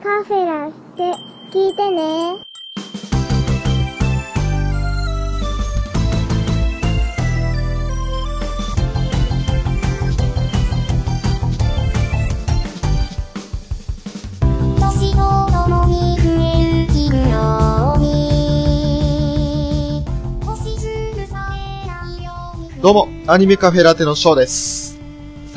カフェラって聞いてね。どうも、アニメカフェラテのショーです。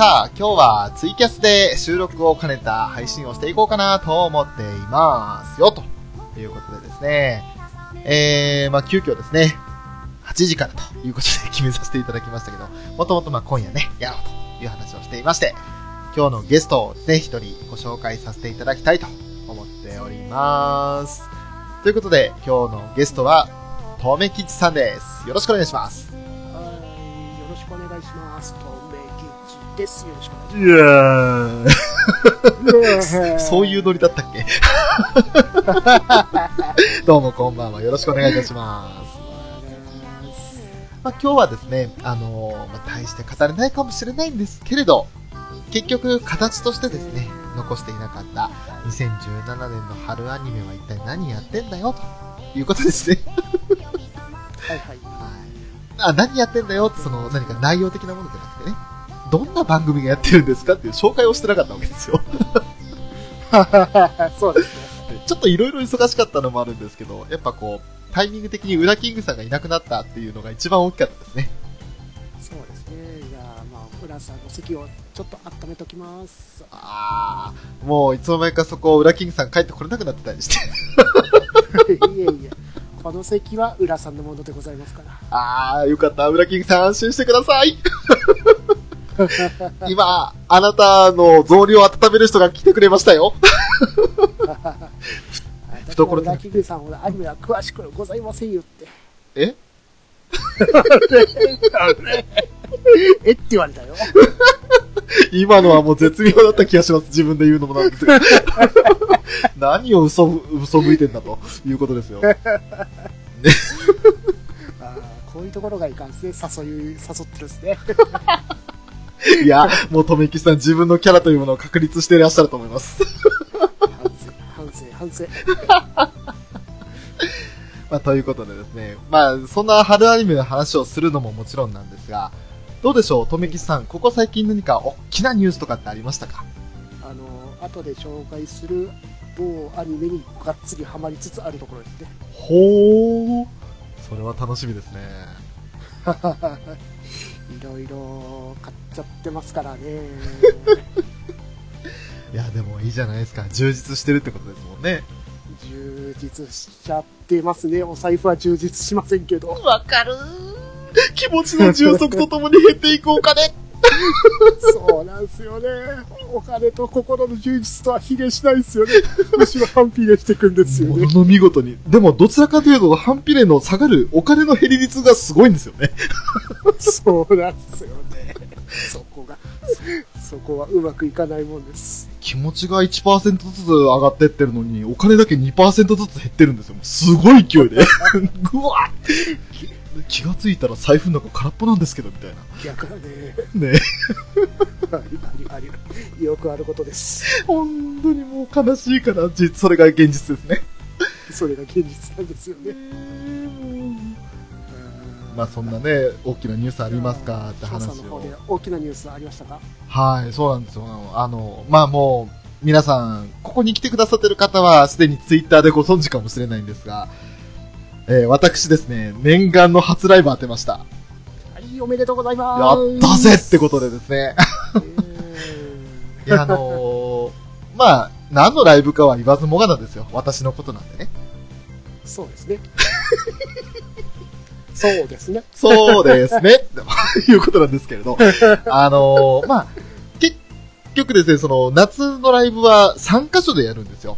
さあ、今日はツイキャスで収録を兼ねた配信をしていこうかなと思っていますよ、ということでですね。えー、まあ急遽ですね、8時からということで決めさせていただきましたけど、もともとまあ今夜ね、やろうという話をしていまして、今日のゲストをね、一人ご紹介させていただきたいと思っております。ということで、今日のゲストは、とめきちさんです。よろしくお願いします。はい、よろしくお願いします。しくお願いし。そういうノリだったっけ？どうもこんばんは。よろしくお願いいたします。まあ、今日はですね、あのーまあ、大して語れないかもしれないんですけれど、結局形としてですね、残していなかった2017年の春アニメは一体何やってんだよということですね。はいはい。はい。あ、何やってんだよってその何か内容的なものじゃなくてね、どんな番組がやってるんですかっていう紹介をしてなかったわけですよ。そうですね。ちょっといろいろ忙しかったのもあるんですけど、やっぱこう、タイミング的にウラキングさんがいなくなったっていうのが一番大きかったですね。そうですね。じゃあ、まあ、浦さんの席をちょっと温めときます。あー、もういつの間にかそこ、ウラキングさん帰ってこれなくなってたりして。いえいえ。この席は浦さんのものでございますから。あー、よかった。ウラキングさん安心してください。今、あなたの増量を温める人が来てくれましたよ。懐ラキングさんアニメは詳しくございませんよって。え？え？って言われたよ。今のはもう絶妙だった気がします。自分で言うのもなんですが。何を嘘、嘘向いてんだということですよ。あーこういうところがいかんですね。誘い、誘ってるんですね。いや、もう、とめきさん自分のキャラというものを確立していらっしゃると思います。反省、反省、反省。まあ、ということでですね、まあ、そんな春アニメの話をするのももちろんなんですが、どうでしょう、とめきさん、ここ最近何か大きなニュースとかってありましたか？あの、後で紹介する某アニメにがっつりハマりつつあるところですね。ほー。それは楽しみですね。いろいろ買っちゃってますからね。いや、でもいいじゃないですか。充実してるってことですもんね。充実しちゃってますね。お財布は充実しませんけど。わかる 気持ちの充足とともに減っていくお金そうなんですよね。お金と心の充実とは比例しないですよね。むしろ反比例していくんですよね。ものの見事に。でも、どちらかというと、反比例の下がるお金の減り率がすごいんですよね。そうなんですよね。そこが、そこはうまくいかないもんです。気持ちが1%ずつ上がってってるのに、お金だけ2%ずつ減ってるんですよ。すごい勢いで。ぐわって。気がついたら財布の中空っぽなんですけど、みたいな。逆だね。ね あり。よくあることです。本当にもう悲しいから、じそれが現実ですね。それが現実なんですよね。まあそんなね、大きなニュースありますかって話を。で大きなニュースありましたか？はい、そうなんですよ。あの、まあもう、皆さん、ここに来てくださってる方は、すでにツイッターでご存知かもしれないんですが、えー私ですね、念願の初ライブ当てました。はい、おめでとうございやます。ったぜってことでですね。えいや、あのーまあ、何のライブかは言わずもがなですよ。私のことなんでね。ーそうですね。そうですね。そうですね。ということなんですけれど。あのーまあ、結局ですね、その、夏のライブは3カ所でやるんですよ。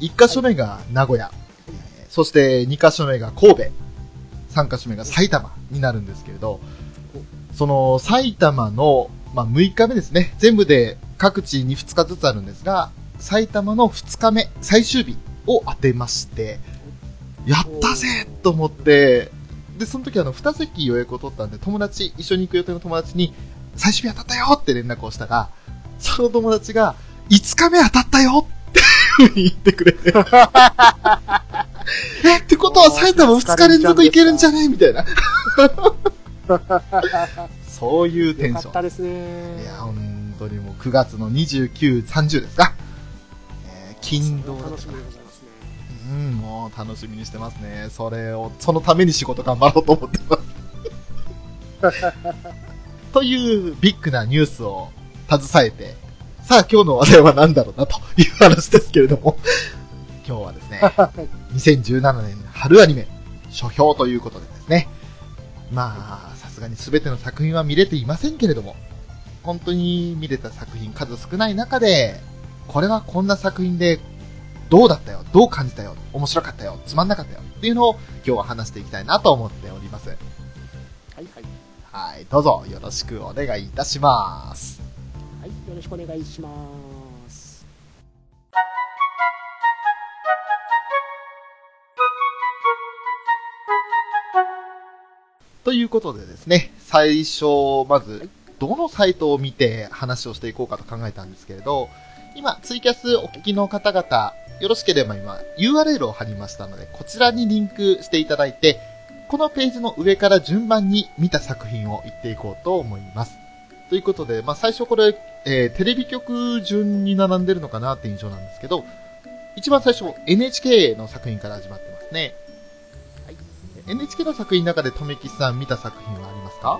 1カ所目が名古屋。そして2カ所目が神戸。3カ所目が埼玉になるんですけれど、その埼玉の、まあ、6日目ですね。全部で各地に2日ずつあるんですが、埼玉の2日目、最終日を当てまして、やったぜと思って、で、その時あの、2席予約を取ったんで、友達、一緒に行く予定の友達に、最終日当たったよって連絡をしたら、その友達が、5日目当たったよって見に行ってくれて。え、ってことは埼玉2日連続行けるんじゃない？みたいな。そういうテンション。よかったですね。いや、本当にもう9月の29、30ですか。えー、金土楽しみでございますね。うん、もう楽しみにしてますね。それを、そのために仕事頑張ろうと思ってます。というビッグなニュースを携えて、さあ今日の話題は何だろうなという話ですけれども、今日はですね、2017年春アニメ、書評ということでですね、まあ、さすがに全ての作品は見れていませんけれども、本当に見れた作品数少ない中で、これはこんな作品でどうだったよどう感じたよ面白かったよつまんなかったよっていうのを今日は話していきたいなと思っております。はいはい。はい、どうぞよろしくお願いいたします。はい、よろしくお願いします。ということでですね、最初、まず、どのサイトを見て話をしていこうかと考えたんですけれど、今、ツイキャスお聞きの方々、よろしければ今、URL を貼りましたので、こちらにリンクしていただいて、このページの上から順番に見た作品を言っていこうと思います。ということで、まあ、最初これ、えーテレビ局順に並んでるのかなって印象なんですけど、一番最初、NHK の作品から始まってますね。はい NHK の作品の中で、とめきさん見た作品はありますか？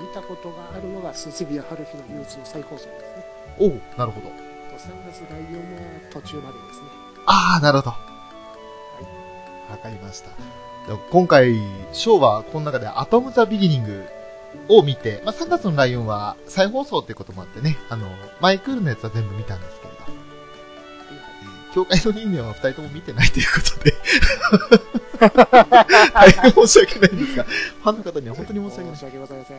見たことがあるのが、鈴宮春日の憂鬱の再放送ですね。おおなるほど。3月来4も途中までですね。ああ、なるほど。わかりました。今回、ショーはこの中でアトム・ザ・ビギニングを見て、まあ、3月のライオンは再放送ってこともあってね、あの、マイクールのやつは全部見たんです教会の人間は2人とも見てないということで、大変申し訳ないんですが、ファンの方には本当に申し訳ない申。し訳ございません。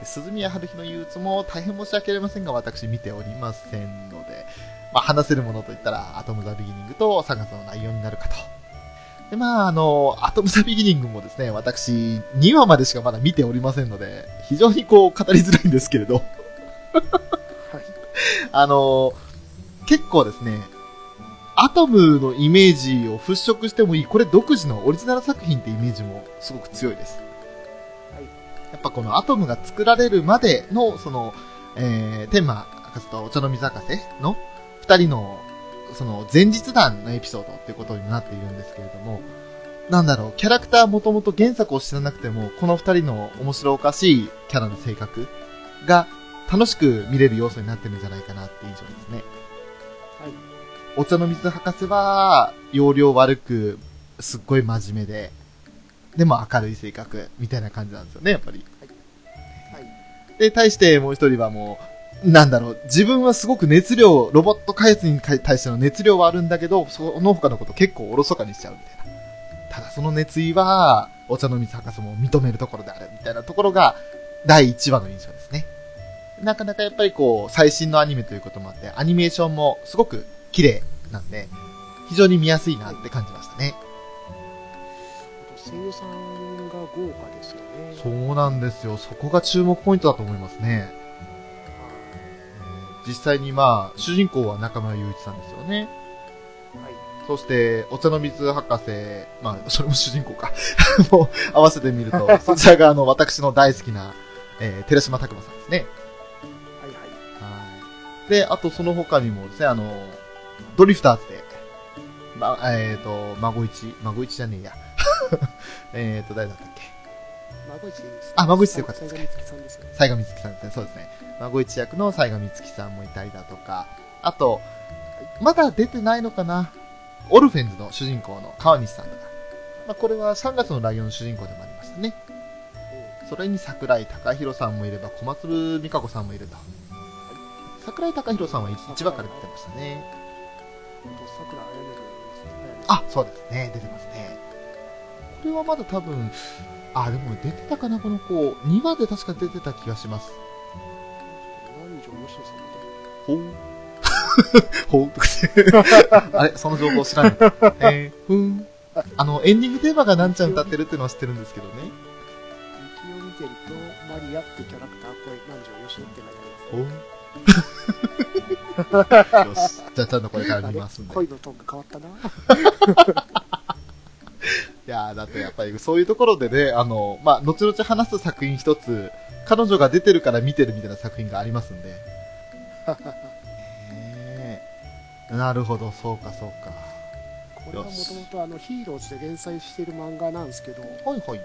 で鈴宮春日の憂鬱も大変申し訳ありませんが、私見ておりませんので、まあ、話せるものといったら、アトム・ザ・ビギニングと3月の内容になるかと。で、まあ、あの、アトム・ザ・ビギニングもですね、私、2話までしかまだ見ておりませんので、非常にこう、語りづらいんですけれど、はい。あの、結構ですね、アトムのイメージを払拭してもいい、これ独自のオリジナル作品ってイメージもすごく強いです。はい。やっぱこのアトムが作られるまでの、その、えー、天馬博士とお茶の水博士の二人の、その前日談のエピソードっていうことになっているんですけれども、なんだろう、キャラクターもともと原作を知らなくても、この二人の面白おかしいキャラの性格が楽しく見れる要素になってるんじゃないかなっていう印象ですね。はい。お茶の水博士は、容量悪く、すっごい真面目で、でも明るい性格、みたいな感じなんですよね、やっぱり。はい。で、対してもう一人はもう、なんだろう、自分はすごく熱量、ロボット開発に対しての熱量はあるんだけど、その他のこと結構おろそかにしちゃうみたいな。ただその熱意は、お茶の水博士も認めるところであるみたいなところが、第1話の印象ですね。なかなかやっぱりこう、最新のアニメということもあって、アニメーションもすごく綺麗なんで、非常に見やすいなって感じましたね。声優さんが豪華ですよね。そうなんですよ。そこが注目ポイントだと思いますね。えー実際にまあ、主人公は中村雄一さんですよね。はい。そして、お茶の水博士、まあ、それも主人公か。もう、合わせてみると、そちらがあの、私の大好きな、えー寺島拓馬さんですね。はいはい。はい。で、あとその他にもですね、あの、ドリフターズで、ま、えっ、と、孫一、孫一じゃねえや。えっと、誰だったっけ？孫一です。あ孫一でよかったですよね。西賀美月さんですね。そうですね。孫一役の西賀美月さんもいたりだとか、あと、まだ出てないのかな？オルフェンズの主人公の川西さんとか。まあ、これは3月のライオンの主人公でもありましたね。それに桜井貴弘さんもいれば、小松美香子さんもいると。桜井貴弘さんは1話から出てましたね。桜あやめる。あ、そうですね。出てますね。これはまだ多分、あ、でも出てたかな、この子。2話で確か出てた気がします。南條吉野さほう。ほうとか。あれその情報知らない。えー、ふん。あの、エンディングテーマがなんちゃん歌ってるっていうのは知ってるんですけどね。出て、ウィキを見てると、マリアってキャよし。じゃあちゃんとこれから見ますんで。恋のトーンが変わったな。いやーだってやっぱりそういうところでね、あの、まあ、後々話す作品一つ、彼女が出てるから見てるみたいな作品がありますんで。へーなるほど、そうかそうか。これはもともとあのヒーローズで連載している漫画なんですけど、はいはい。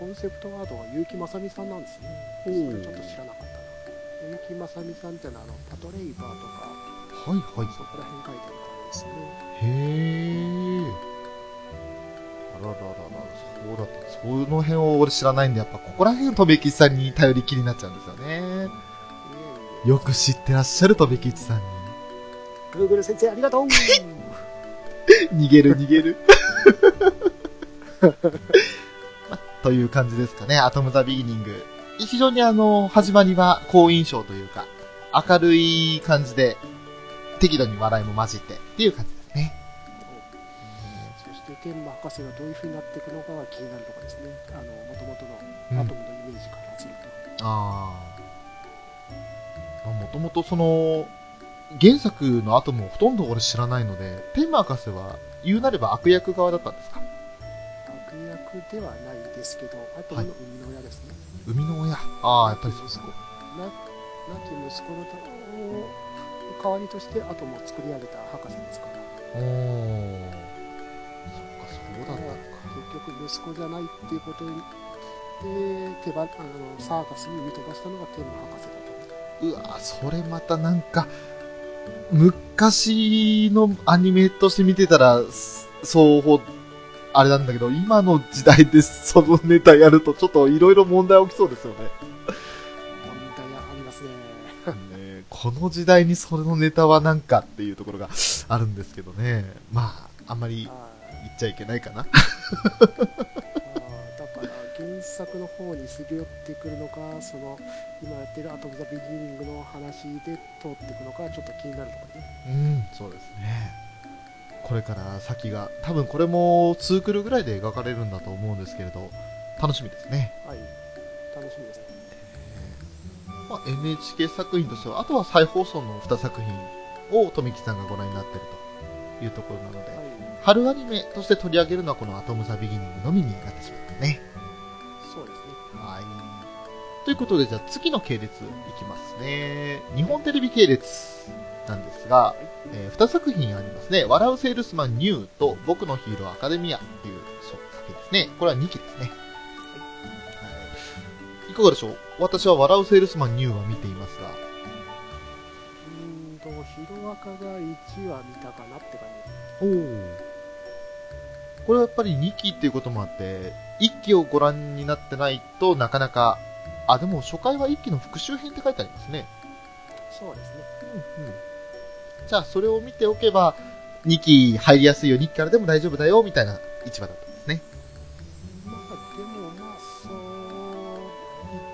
コンセプトアートが結城まさみさんなんですね。それちょっと知らなかったな。結城まさみさんってのはあのパトレイバーとか、はいはい。そこら辺書いてる方ですね。へー。あらららら、そうだった。その辺を俺知らないんで、やっぱここら辺とべきちさんに頼りきりになっちゃうんですよね。よく知ってらっしゃるとべきちさんに。Google 先生ありがとう逃げる逃げる。まという感じですかね、アトム・ザ・ビギニング。非常にあの、始まりは好印象というか、明るい感じで、適度に笑いも混じってっていう感じですね。そして天馬博士がどういう風になっていくのかが気になるところですね。あの、もともとのアトムのイメージからすると。ああ。もともとその、原作のアトムをほとんど俺知らないので、天馬博士は言うなれば悪役側だったんですか？ではないですけど、アトムの生みの親ですね。生みの親。ああ、やっぱりそうですか。な亡き息子の代わりとしてアトムを作り上げた博士ですから。おー。そっか、そうだったのか。結局息子じゃないっていうことにで手ばあのサーカスに見飛ばしたのが天馬博士だとうわそれまたなんか、昔のアニメとして見てたら、すそう、あれなんだけど、今の時代でそのネタやるとちょっといろいろ問題起きそうですよね。問題ありますねねこの時代にそれのネタはなんかっていうところがあるんですけどね。まあ、あんまりあ言っちゃいけないかな。だから原作の方にすり寄ってくるのかその今やってるアトム・ザ・ビギニングの話で通っていくのかちょっと気になるところねうん、そうですね。これから先が、多分これも2クールぐらいで描かれるんだと思うんですけれど、楽しみですね。はい楽しみですねまあ、NHK 作品としては、あとは再放送の2作品を富木さんがご覧になっているというところなので、はい春アニメとして取り上げるのはこのアトム・ザ・ビギニングのみになってしまいますね。そうですねはい。ということで、じゃあ次の系列いきますね。日本テレビ系列なんですが、え2作品ありますね。笑うセールスマンニューと僕のヒーローアカデミアっていう作品ですね。これは2期ですね。はい。いかがでしょう？私は笑うセールスマンニューは見ていますが、うーんとヒロアカが1話見たかなって感じおお。これはやっぱり2期っていうこともあって、1期をご覧になってないとなかなか、あ、でも初回は1期の復習編って書いてありますね。そうですねうんうん。じゃあそれを見ておけば、2期入りやすいよ、2期からでも大丈夫だよ、みたいな市場だったんですね。まあでもまあそう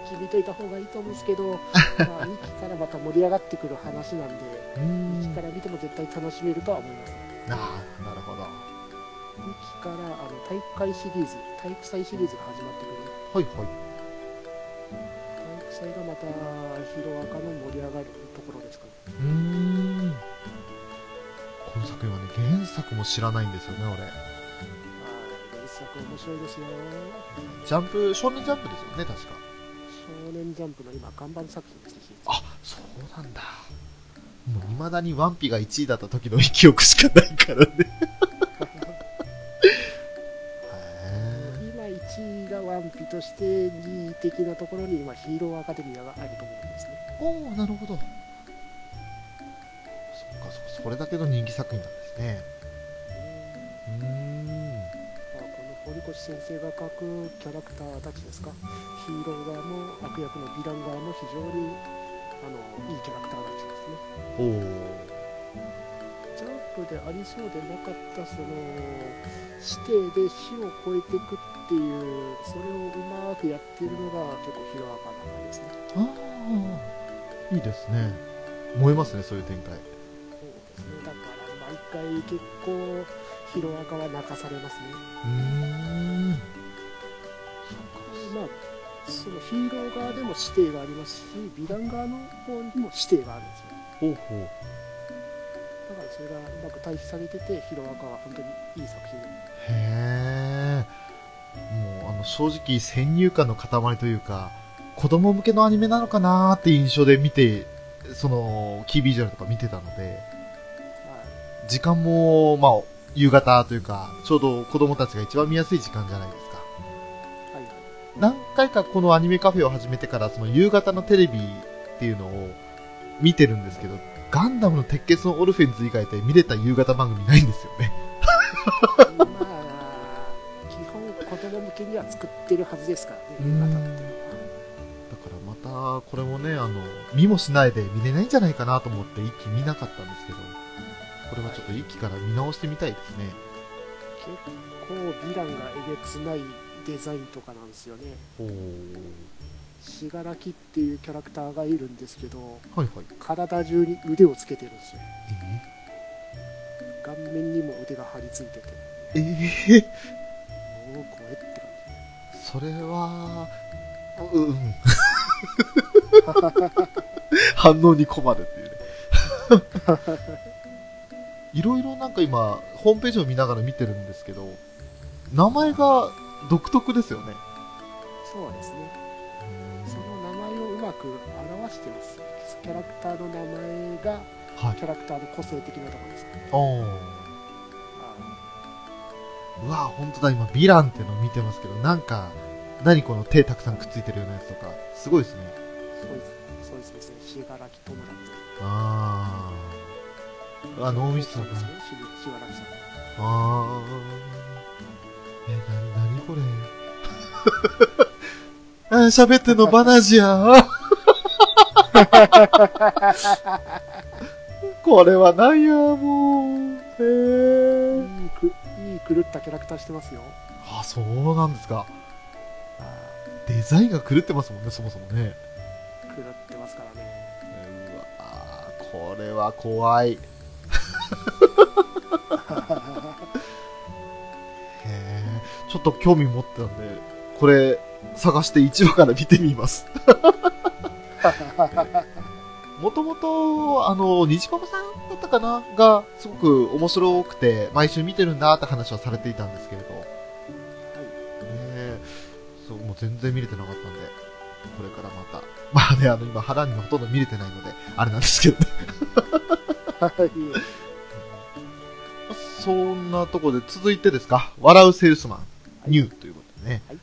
一気見といた方がいいと思うんですけど まあ2期からまた盛り上がってくる話なんでうー2期ん。から見ても絶対楽しめるとは思いますああ、なるほど。は2期からあの体育会シリーズ体育祭シリーズが始まってくるいはい。体育祭がまたヒロアカの盛り上がるところですかねうーん。この作品はね、原作も知らないんですよね、俺。はい原作面白いですよジャンプ、少年ジャンプですよね、確か。少年ジャンプの今看板作品ですねあ、そうなんだ。もう未だにワンピが1位だった時の記憶しかないからね。へ今1位がワンピとして2位的なところに今ヒーローアカデミアがあると思うんですねーおおなるほど。それだけの人気作品なんですね。うーん。まあ、この堀越先生が描くキャラクターたちですか？ヒーロー側も悪役のヴィラン側も非常にあのいいキャラクターたちですねおおジャンプでありそうでなかったその師弟で死を超えていくっていうそれをうまくやっているのが結構ヒロアカな感じですねああ、いいですね。燃えますね、そういう展開。回結構ヒロアカは泣かされますねうーん。まあそのヒーロー側でも師弟がありますしヴィラン側の方にも師弟があるんですよほうほう。だからそれがうまく対比されててヒロアカは本当にいい作品へえ。もう、あの、正直、先入観の塊というか、子供向けのアニメなのかなーって印象で見て、その、キービジュアルとか見てたので、はい時間も、まあ、夕方というか、ちょうど子供たちが一番見やすい時間じゃないですか。はいはい何回かこのアニメカフェを始めてから、その夕方のテレビっていうのを見てるんですけど、ガンダムの鉄血のオルフェンズ以外で見れた夕方番組ないんですよね。まあ基本子供向けには作ってるはずですからねうん夕方っていうのはだからまた、これもね、あの、見もしないで見れないんじゃないかなと思って一気見なかったんですけど、これはちょっと一気から見直してみたいですね。結構ヴィランがえげつないデザインとかなんですよね。信楽っていうキャラクターがいるんですけどはいはい。体中に腕をつけてるんですよえ顔面にも腕が張り付いててええおおこれって感それは、ううん。反応に困るっていうね。いろいろなんか今、ホームページを見ながら見てるんですけど、名前が独特ですよね。じそうですね。その名前をうまく表してます。キャラクターの名前がはい。キ。ャラクターの個性的なところですね。おー。うわ本当だ、今、ヴィランっていうのを見てますけど、なんか、何この手たくさんくっついてるようなやつとか、すごいですね。そうですそうですね。信楽友達。あー。あ、脳みそが。そうですね信楽さんあー。え、な、なにこれ。あ、喋ってんのバナジや。これはなんや、もう。へー。いいくいい狂ったキャラクターしてますよあ、そうなんですか。デザインが狂ってますもんね、そもそもね。狂ってますからねうわこれは怖い。へえ、ちょっと興味持ってたんで、これ、探して1話から見てみます。もともと、あの、虹パパさんだったかなが、すごく面白くて、毎週見てるんだって話はされていたんですけれど。ねえそう、もう全然見れてなかったんで、これからまた。まあね、あの、今、腹にほとんど見れてないので、あれなんですけどね。はいそんなとこで続いてですか、笑うセールスマン、いニューということでね。はい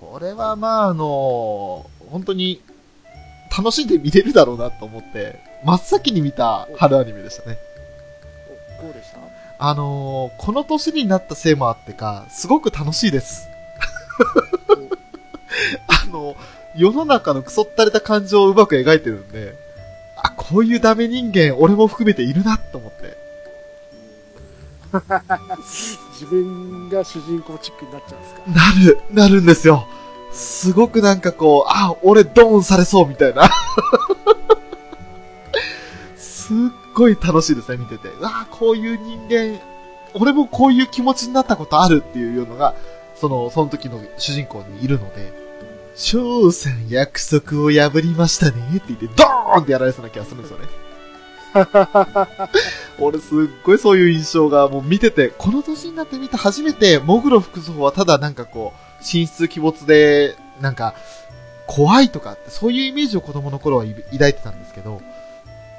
これはまあ、あの本当に楽しんで見れるだろうなと思って、真っ先に見た春アニメでしたね。おどうでした？あのーこの年になったせいもあってか、すごく楽しいです。あの、世の中のクソったれた感情をうまく描いてるんで、あ、こういうダメ人間、俺も含めているなと思って。自分が主人公チックになっちゃうんですか？なる、なるんですよ。すごくなんかこう、あ、俺ドーンされそうみたいな。すっごい楽しいですね、見てて。わあこういう人間、俺もこういう気持ちになったことあるっていうのが、その、その時の主人公にいるので、翔さん約束を破りましたねって言って、ドーンってやられそうな気がするんですよね。俺すっごいそういう印象がもう見てて、この年になって見て初めて、モグロ服装はただなんかこう、神出鬼没で、なんか、怖いとかって、そういうイメージを子供の頃は抱いてたんですけど、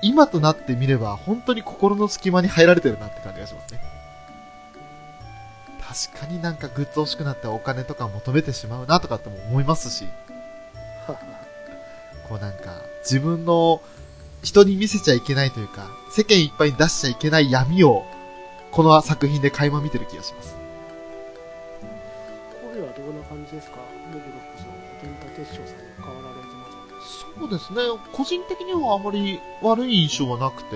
今となってみれば、本当に心の隙間に入られてるなって感じがしますね。確かになんかグッズ欲しくなってお金とか求めてしまうなとかっても思いますし、こうなんか、自分の人に見せちゃいけないというか、世間いっぱいに出しちゃいけない闇を、この作品で垣間見てる気がします。声はどんな感じですか？モグロ服装源太鉄章さんに変わられてますそうですね。個人的にはあまり悪い印象はなくて、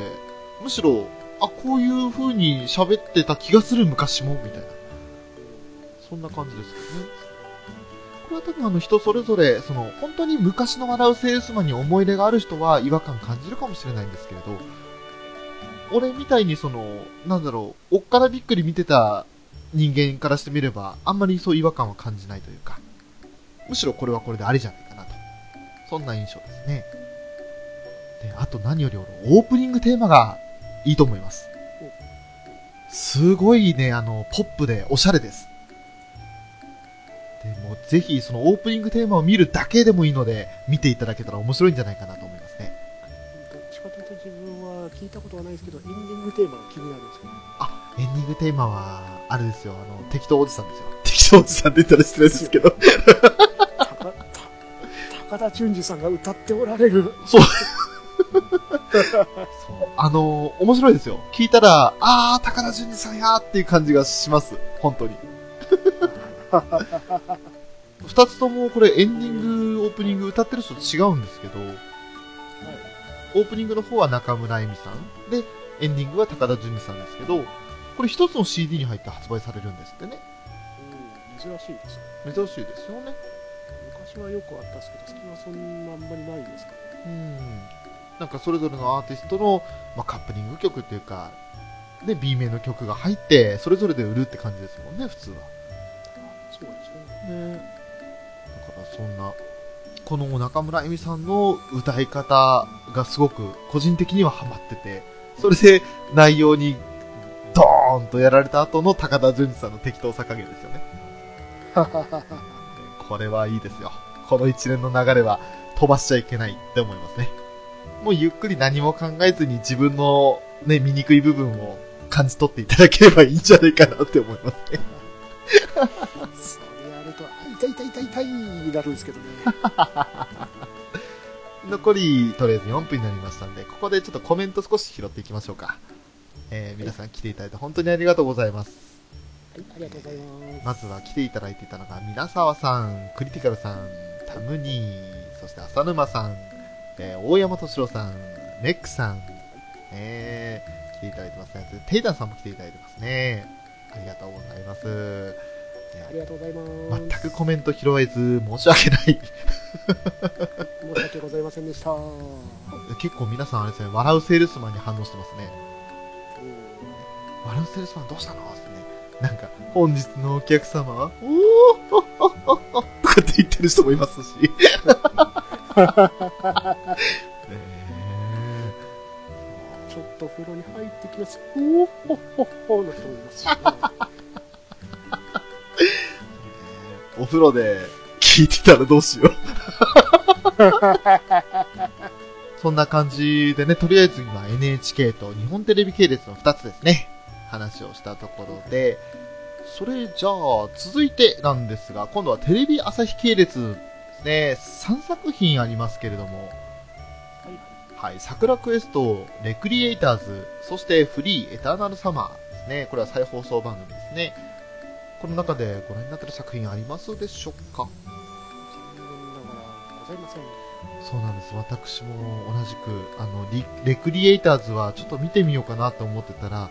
むしろ、あ、こういう風に喋ってた気がする昔も、みたいな。そんな感じですよね。これは多分あの人それぞれ、その、本当に昔の笑うセールスマンに思い入れがある人は違和感感じるかもしれないんですけれど、俺みたいにその、なんだろう、おっからびっくり見てた人間からしてみれば、あんまりそう違和感は感じないというか、むしろこれはこれでありじゃないかなと。そんな印象ですね。で、あと何より俺オープニングテーマがいいと思います。すごいね、あの、ポップでおしゃれです。でもうぜひそのオープニングテーマを見るだけでもいいので、見ていただけたら面白いんじゃないかなと思いますね。どっちかというと自分は聞いたことはないですけどエンディングテーマが気になるんですけどあ、エンディングテーマは、あれですよ、あの、適当おじさんですよ。適当おじさんって言ったら失礼ですけど。高田純次さんが歌っておられるそう。あの面白いですよ。聞いたら、あー、高田純次さんやーっていう感じがします。本当に。二つともこれエンディング、オープニング歌ってる人と違うんですけど、オープニングの方は中村恵美さん。で、エンディングは高田純次さんですけど、これ一つの CD に入って発売されるんですってね。うん、珍しいです珍しいですよね。昔はよくあったんですけど最近はそんなあんまりないですかうん。なんかそれぞれのアーティストの、まあ、カップリング曲っていうか、で、B 名の曲が入って、それぞれで売るって感じですもんね、普通は。だからそんな、この中村恵美さんの歌い方がすごく個人的にはハマってて、それで内容にドーンとやられた後の高田純次さんの適当さ加減ですよね。これはいいですよ。この一連の流れは飛ばしちゃいけないって思いますね。もうゆっくり何も考えずに自分のね、醜い部分を感じ取っていただければいいんじゃないかなって思いますね。痛い痛い痛い痛いになるんですけどね残り、とりあえず4分になりましたんで、ここでちょっとコメント少し拾っていきましょうか。えー、皆さん来ていただいて本当にありがとうございます。はいありがとうございますまずは来ていただいていたのが、皆沢さん、クリティカルさん、タムニー、そして浅沼さん、えー、大山敏郎さん、ネックさん、えー、来ていただいてますね。テイダンさんも来ていただいてますね。ありがとうございます。えーありがとうございます全くコメント拾えず申し訳ない。申し訳ございませんでした、うん結構皆さんあれですね、笑うセールスマンに反応してますね。笑うセールスマンどうしたのってね。なんか、本日のお客様は、おーほっほっほっほとかって言ってる人もいますし。ちょっと風呂に入ってきますおーほっほっほの人もいますし、ね、風呂で聞いてたらどうしよう。そんな感じでね、とりあえず今 NHK と日本テレビ系列の2つですね、話をしたところで、それじゃあ、続いてなんですが、今度はテレビ朝日系列ですね、3作品ありますけれども、はい、桜クエスト、レクリエイターズ、そしてフリー、エターナルサマーですね。これは再放送番組ですね。この中でご覧になってる作品ありますでしょうか？残念ながらございませんそうなんです。私も同じく、あの、リレクリエイターズはちょっと見てみようかなと思ってたら、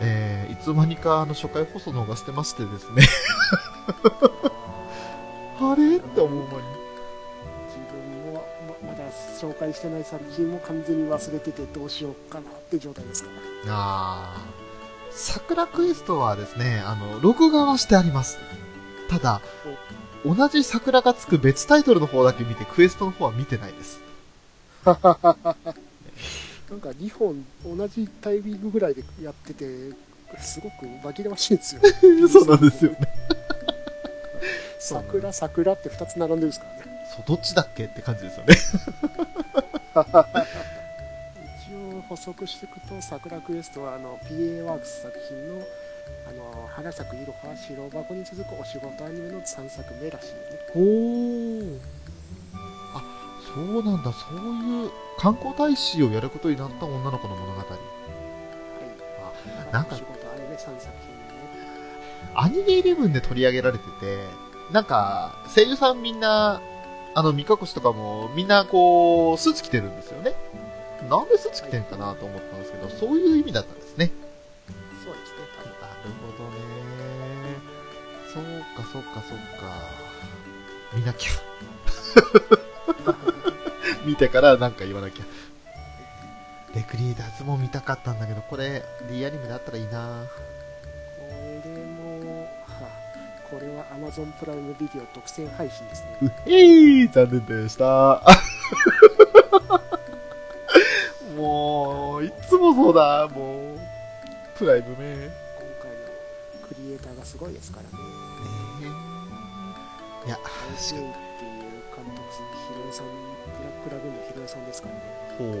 えー、いつの間にかあの初回放送の方がしてましてですね。あれ？って思う間に。自分もままだ紹介してない作品も完全に忘れててどうしようかなって状態ですからあー。桜クエストはですね、あの、録画はしてあります。ただ、同じ桜がつく別タイトルの方だけ見て、クエストの方は見てないです。なんか2本同じタイミングぐらいでやっててすごく紛らわしいんですよ そうなんですよね。桜桜って2つ並んでるんですからねそう、どっちだっけって感じですよね。補足していくと桜クエストはあの PA ワークス作品のあの花咲くいろは白箱に続くお仕事アニメの3作目らしいねおー。あ、そうなんだ。そういう観光大使をやることになった女の子の物語。はいあなんかお仕事アニメ3作品ねアニメイレブンで取り上げられてて、なんか、声優さんみんな、あの、三越とかも、みんなこう、スーツ着てるんですよね。なんでスーツ着てんかなと思ったんですけど、そういう意味だったんですね。そうですねなるほどね。そうか、そうか、そうか。見なきゃ。見てからなんか言わなきゃ。レクリエイターズも見たかったんだけど、これ、D アニメだったらいいなこれもはこれは Amazon プライムビデオ独占配信ですねうへい残念でした。そうだ、もう。プライムね。今回のクリエイターがすごいですからね。いや、OJ っていう監督、ヒロさん、ブラックラグーンのヒロさんですからね。ほう。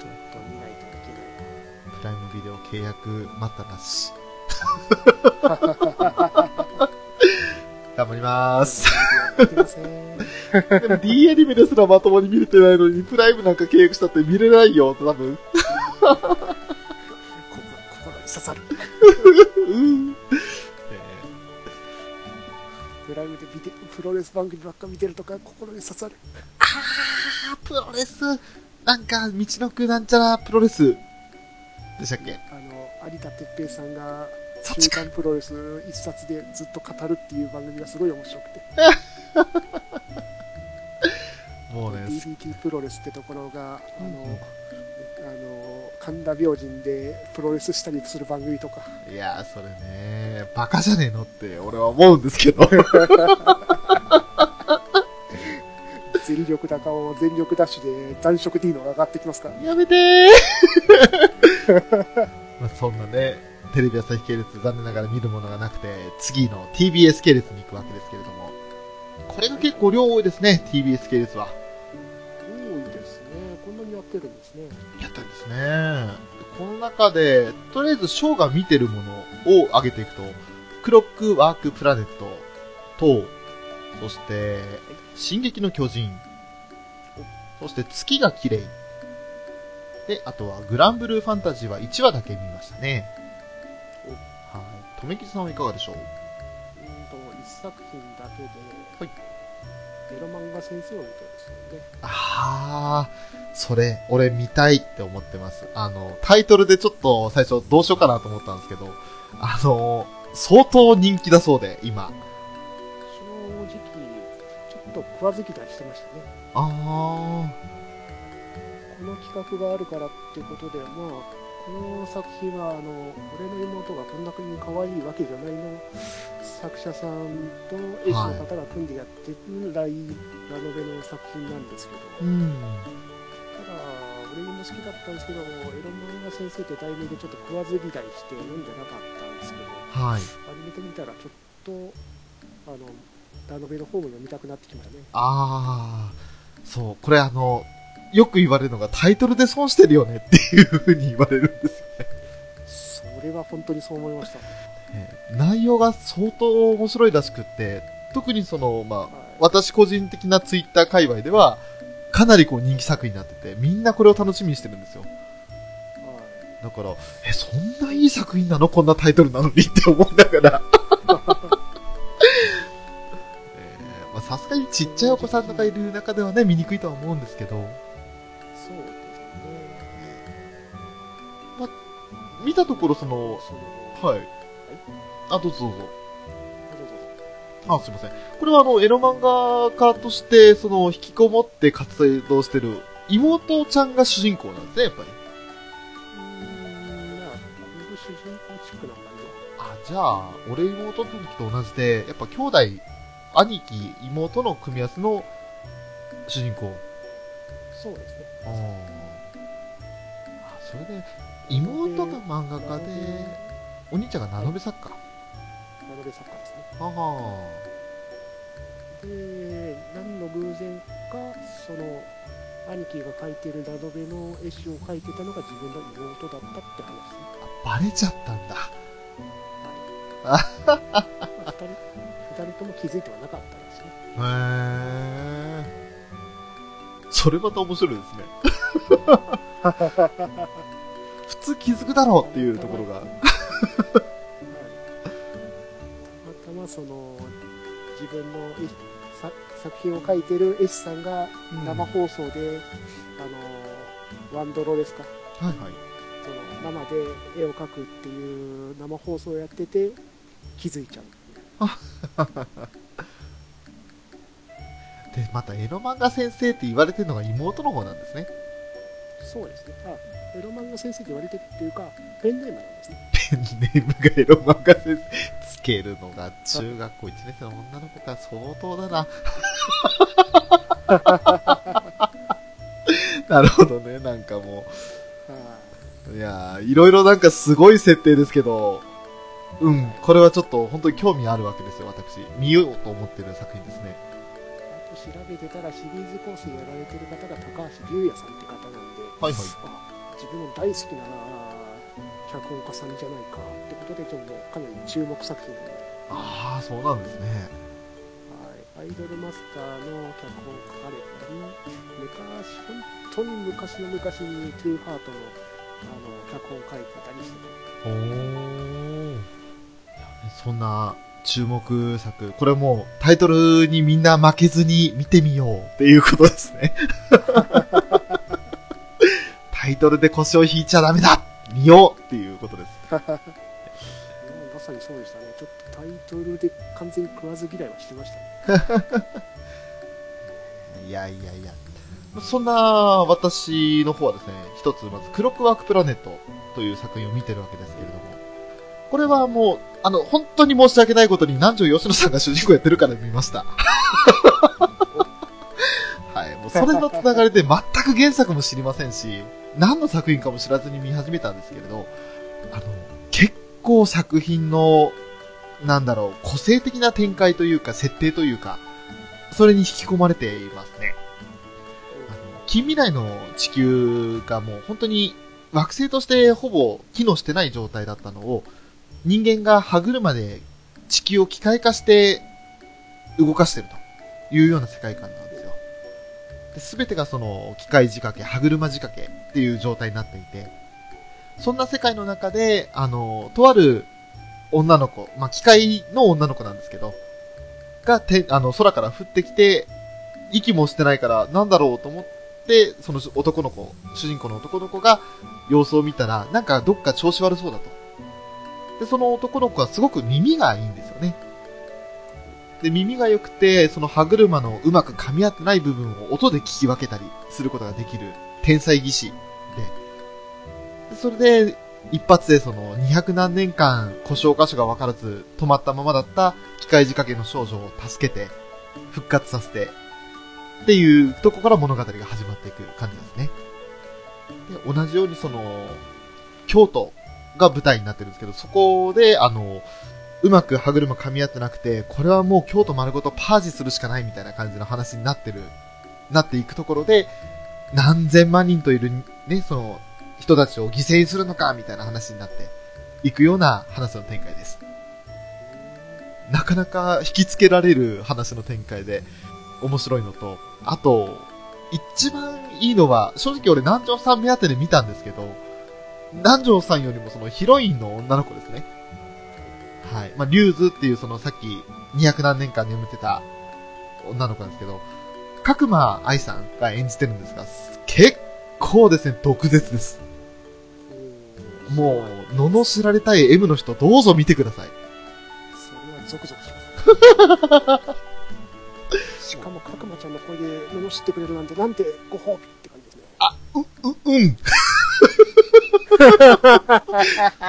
ちょっと見ないといけない。プライムビデオ契約待ったなし。頑張ります。でも D アニメですらまともに見れてないのに、プライムなんか契約したって見れないよ、多分。心心に刺さる。うん。プライムで見てプロレス番組ばっか見てるとか心に刺さる。あプロレス、なんか、道のくなんちゃらプロレス。でしたっけ？あの、有田哲平さんが、週刊プロレス一冊でずっと語るっていう番組がすごい面白くて、もうね、DDT プロレスってところが、あの、あの、神田明神でプロレスしたりする番組とか、いやー、それね、バカじゃねえのって俺は思うんですけど。全力高を全力ダッシュで残色 D のが上がってきますから、やめてー。まあそんなね、テレビ朝日系列残念ながら見るものがなくて、次の TBS 系列に行くわけですけれども、これが結構量多いですね、TBS 系列は。多いですね。こんなにやってるんですね。やったんですね。この中で、とりあえずショーが見てるものを上げていくと、クロックワークプラネットと、そして、進撃の巨人、そして月が綺麗。で、あとはグランブルーファンタジーは1話だけ見ましたね。はい。とめきさんはいかがでしょう？うんと、一作品だけで、はいエロ漫画先生を見てるんですよね。あー、それ、俺見たいって思ってます。あの、タイトルでちょっと最初どうしようかなと思ったんですけど、あの、相当人気だそうで、今。正直、ちょっと食わず嫌いしてましたね。あこの企画があるからってことで、まあ、この作品は、あの、俺の妹がこんなに可愛いわけじゃないの作者さんと絵師の方が組んでやってるライラノベの作品なんですけど。ただ、俺も好きだったんですけど、エロ漫画先生って題名でちょっと食わず嫌いして読んでなかったんですけど、はい。アニメで見たらちょっと、あの、ラノベの方も読みたくなってきましたね。あー、そう、これあの、よく言われるのがタイトルで損してるよねっていう風に言われるんですよね。それは本当にそう思いました。えー内容が相当面白いらしくって、特にその、まあ、はい私個人的なツイッター界隈では、かなりこう人気作品になってて、みんなこれを楽しみにしてるんですよ。はいだから、え、そんないい作品なの？こんなタイトルなのにって思いながら。さすがにちっちゃいお子さんとかいる中ではね、見にくいとは思うんですけど、見たところその、はい。あ、どうぞどうぞ。どうぞあ、すいません。これはあの、エロ漫画家として、その、引きこもって活動してる妹ちゃんが主人公なんですね、やっぱり。うーん、まあ、僕主人公チックな感あ、じゃあ、俺妹の時と同じで、やっぱ兄弟、兄貴、妹の組み合わせの主人公。じ。そうですね。ああ、それで、妹が漫画家で、お兄ちゃんがナノベ作家。ラノベ作家ですね。ははで、何の偶然か、その、兄貴が描いてるラノベの絵師を描いてたのが自分の妹だったって話ですね。あバレちゃったんだ。はい。まあ二人、二人とも気づいてはなかったんですね。へー。それまた面白いですね。普通気づくだろうっていうところが。はい。たまたまその、自分の作品を描いてる絵師さんが生放送で、あの、ワンドロですか。はいはい。その生で絵を描くっていう生放送をやってて気づいちゃうで、またエロ漫画先生って言われてるのが妹の方なんですね。そうですねあエロ漫画先生って言われてるっていうかペンネームなんですねペンネームがエロ漫画先生つけるのが中学校1年生の女の子が相当だな。なるほどね、なんかもう。はいやーいろいろなんかすごい設定ですけど、うん、これはちょっと本当に興味あるわけですよ、私。見ようと思ってる作品ですね。あと調べてたらシリーズコースやられてる方が高橋龍也さんって方はいはいあ自分の大好きな脚本家さんじゃないかってことで、ちょっとかなり注目作品で、ああ、そうなんですね。はい、アイドルマスターの脚本を書かれたり、昔、本当に昔の昔にトゥーハートのあの脚本を書いてたりしてて、おー。そんな注目作、これもうタイトルにみんな負けずに見てみようっていうことですね。タイトルで腰を引いちゃダメだ見ようっていうことです。まさにそうでしたね、ちょっとタイトルで完全に食わず嫌いはしてましたね。いやいやいや。そんな私の方はですね、一つまずクロックワークプラネットという作品を見てるわけですけれども、これはもう、あの、本当に申し訳ないことに南條吉野さんが主人公やってるから見ました。はい、もうそれのつながりで全く原作も知りませんし、何の作品かも知らずに見始めたんですけれど、あの、結構作品の、なんだろう、個性的な展開というか、設定というか、それに引き込まれていますね。あの近未来の地球がもう本当に惑星としてほぼ機能してない状態だったのを、人間が歯車で地球を機械化して動かしてるというような世界観なんですよ。すべてがその機械仕掛け、歯車仕掛けっていう状態になっていて、そんな世界の中で、あの、とある女の子、まあ、機械の女の子なんですけど、がて、あの、空から降ってきて、息もしてないから、なんだろうと思って、その男の子、主人公の男の子が様子を見たら、なんかどっか調子悪そうだと。で、その男の子はすごく耳がいいんですよね。で、耳が良くて、その歯車のうまく噛み合ってない部分を音で聞き分けたりすることができる天才技師で、それで、一発でその200何年間故障箇所が分からず止まったままだった機械仕掛けの少女を助けて復活させてっていうとこから物語が始まっていく感じですね。で、同じようにその京都が舞台になってるんですけど、そこであの、うまく歯車噛み合ってなくて、これはもう京都丸ごとパージするしかないみたいな感じの話になってる、なっていくところで、何千万人といるね、その人たちを犠牲にするのかみたいな話になっていくような話の展開です。なかなか引きつけられる話の展開で面白いのと、あと、一番いいのは、正直俺南條さん目当てで見たんですけど、南條さんよりもそのヒロインの女の子ですね。はい。まあ、リューズっていうそのさっき200何年間眠ってた女の子なんですけど、角間愛さんが演じてるんですが、結構ですね、毒舌です。もう、罵られたい M の人どうぞ見てください。それはゾクゾクします。しかも、角間ちゃんの声で罵ってくれるなんて、なんてご褒美って感じですね。う、うん。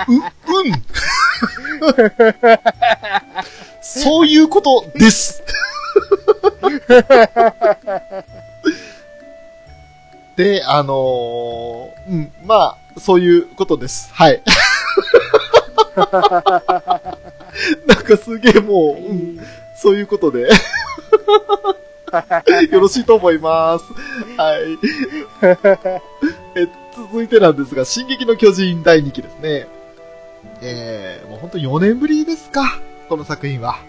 う、うん。そういうことです。で、あのーうん、まあ、そういうことです。はい。なんかすげえもう、うん、そういうことで。よろしいと思います。はい。え続いてなんですが、進撃の巨人第2期ですね。えー、もうほんと4年ぶりですか、この作品は。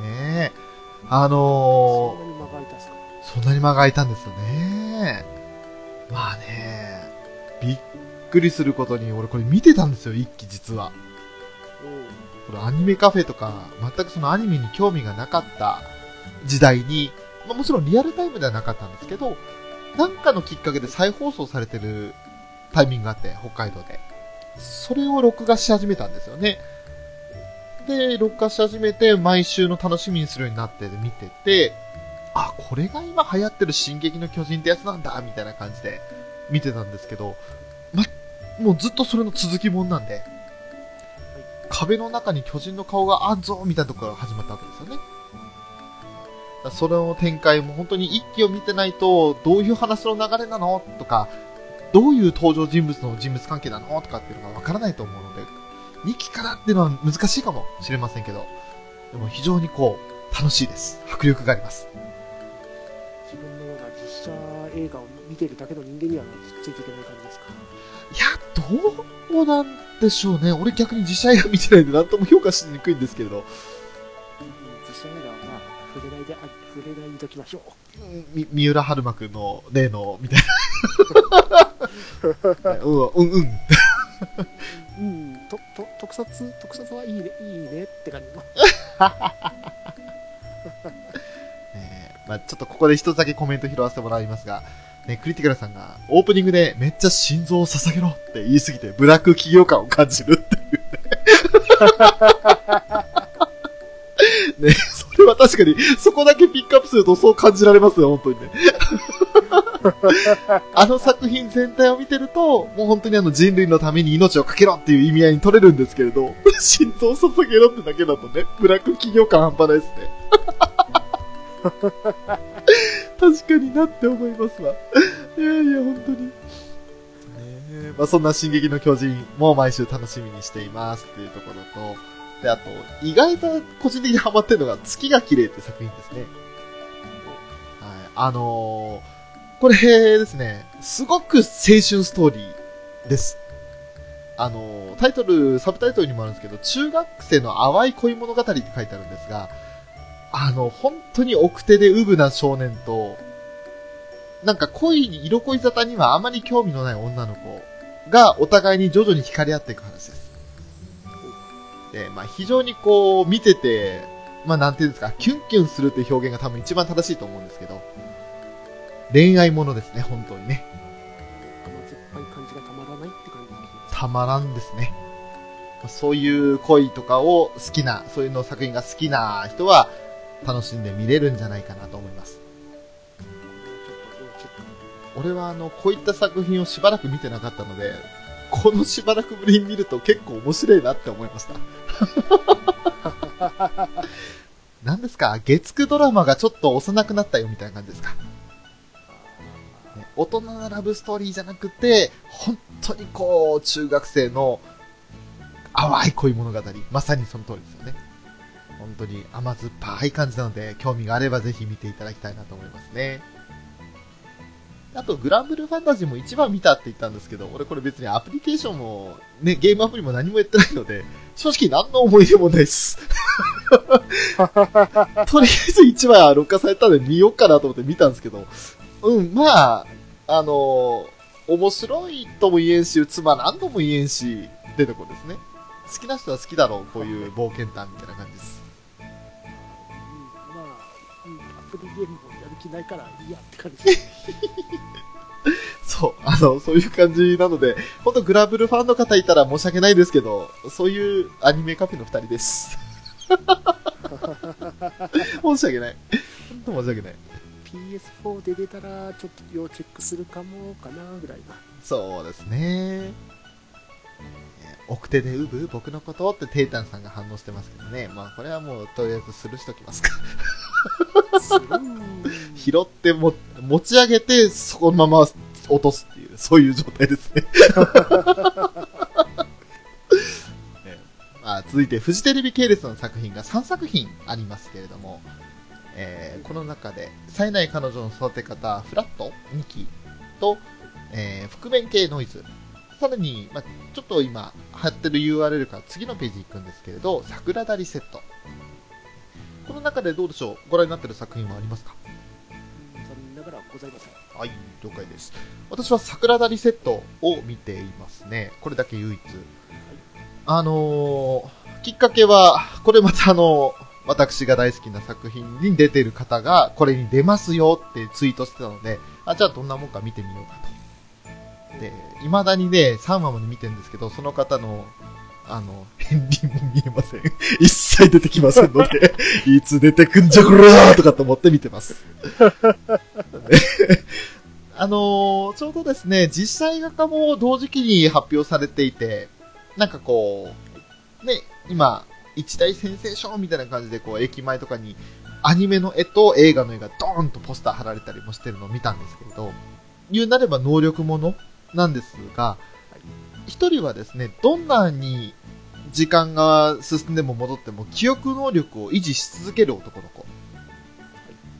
ねえ。あのそんなに間がいたんすかー、そんなに間が空いたんですよね。まあね、びっくりすることに、俺これ見てたんですよ、一期実は。これアニメカフェとか、全くそのアニメに興味がなかった時代に、まあ、もちろんリアルタイムではなかったんですけど、なんかのきっかけで再放送されてるタイミングがあって、北海道で。それを録画し始めたんですよね。で、録画し始めて、毎週の楽しみにするようになって見てて、あ、これが今流行ってる進撃の巨人ってやつなんだ、みたいな感じで見てたんですけど、ま、もうずっとそれの続きもんなんで、壁の中に巨人の顔があんぞみたいなところから始まったわけですよね。それの展開も本当に一気を見てないと、どういう話の流れなの？とか、どういう登場人物の人物関係なの？とかっていうのがわからないと思うので、2期からっていうのは難しいかもしれませんけど、でも非常にこう、楽しいです。迫力があります。自分のような実写映画を見てるだけの人間にはついていけない感じですか？いや、どうなんでしょうね。俺逆に実写映画見てないんで何とも評価しにくいんですけれど、触れないでおきましょう。み三浦春馬くんの例の、みたいな。うん、うん、うん。うん、と、と、特撮、特撮はいいね、いいねって感じの。えーまあちょっとここで一つだけコメント拾わせてもらいますが、ね、クリティカルさんがオープニングでめっちゃ心臓を捧げろって言いすぎてブラック企業感を感じるっていうね。ね、それは確かに、そこだけピックアップするとそう感じられますよ、本当にね。あの作品全体を見てると、もう本当にあの人類のために命をかけろっていう意味合いに取れるんですけれど、心臓を捧げろってだけだとね、ブラック企業感半端ないですね。確かになって思いますわ。いやいや、本当に。まあそんな進撃の巨人も毎週楽しみにしていますっていうところと、で、あと、意外と個人的にハマってるのが月が綺麗って作品ですね。はい。あのーこれですね、すごく青春ストーリーです。あのータイトル、サブタイトルにもあるんですけど、中学生の淡い恋物語って書いてあるんですが、あの、本当に奥手でウブな少年と、なんか恋に、色恋沙汰にはあまり興味のない女の子がお互いに徐々に惹かれ合っていく話です。で、まあ非常にこう見てて、まあなんていうんですか、キュンキュンするっていう表現が多分一番正しいと思うんですけど、恋愛ものですね、本当にね。甘酸っぱい感じがたまらないって感じです。たまらんですね。まあそういう恋とかを好きな、そういうの作品が好きな人は楽しんで見れるんじゃないかなと思います。俺はあの、こういった作品をしばらく見てなかったので、このしばらくぶりに見ると結構面白いなって思いました。何ですか？月9ドラマがちょっと幼くなったよみたいな感じですか、ね大人なラブストーリーじゃなくて、本当にこう、中学生の淡い恋物語。まさにその通りですよね。本当に甘酸っぱい感じなので、興味があればぜひ見ていただきたいなと思いますね。あと、グランブルファンタジーも一番見たって言ったんですけど、俺これ別にアプリケーションも、ね、ゲームアプリも何もやってないので、正直何の思い出もないです。とりあえず1話録画されたので見ようかなと思って見たんですけど、うん、まあ、あの面白いとも言えんし、つまらんとも言えんし、ってとこですね。好きな人は好きだろう、こういう冒険探みたいな感じです。まあ、アプリゲームもやる気ないからいいやって感じ。そう、あの、そういう感じなので、本当グラブルファンの方いたら申し訳ないですけど、そういうアニメカフェの二人です。申し訳ない。本当申し訳ない。PS4 で出たら、ちょっと要チェックするかもかなぐらいな。そうですね。え奥手でウブ僕のことってテイタンさんが反応してますけどね。まあこれはもうとりあえずスルーしときますか。拾っても持ち上げてそこのまま落とすっていう、そういう状態ですね。え まあ、続いてフジテレビ系列の作品が3作品ありますけれども、えーこの中で冴えない彼女の育て方フラット2期と、えー覆面系ノイズさらに、まあ、ちょっと今貼ってる URL から次のページ行くんですけれど桜田リセットこの中でどうでしょう？ご覧になってる作品はありますか？残念ながらございません。はい、了解です。私は桜田リセットを見ていますね。これだけ唯一。あのーきっかけは、これまたあの私が大好きな作品に出てる方が、これに出ますよってツイートしてたので、あ、じゃあどんなもんか見てみようかと。で、未だにね、3話まで見てるんですけど、その方の、あの、片鱗も見えません。一切出てきませんので、いつ出てくんじゃこらーとかと思って見てます。あのーちょうどですね、実写映画化も同時期に発表されていて、なんかこう、ね、今、一大センセーションみたいな感じで、こう、駅前とかに、アニメの絵と映画の絵がドーンとポスター貼られたりもしてるのを見たんですけれど、言うなれば能力ものなんですが、一人はですね、どんなに時間が進んでも戻っても記憶能力を維持し続ける男の子。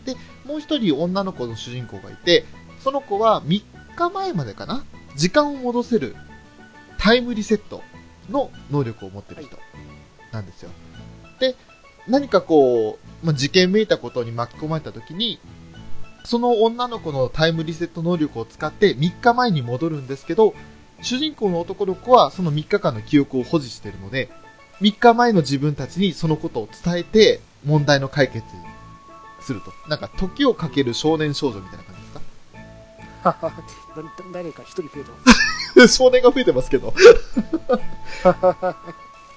で、もう一人女の子の主人公がいて、その子は3日前までかな時間を戻せるタイムリセットの能力を持ってる人なんですよ。で、何かこう、まあ、事件めいたことに巻き込まれた時に、その女の子のタイムリセット能力を使って3日前に戻るんですけど、主人公の男の子はその3日間の記憶を保持しているので、3日前の自分たちにそのことを伝えて問題の解決にすると。なんか時をかける少年少女みたいな感じですか？な 誰か一人増えてます。少年が増えてますけど。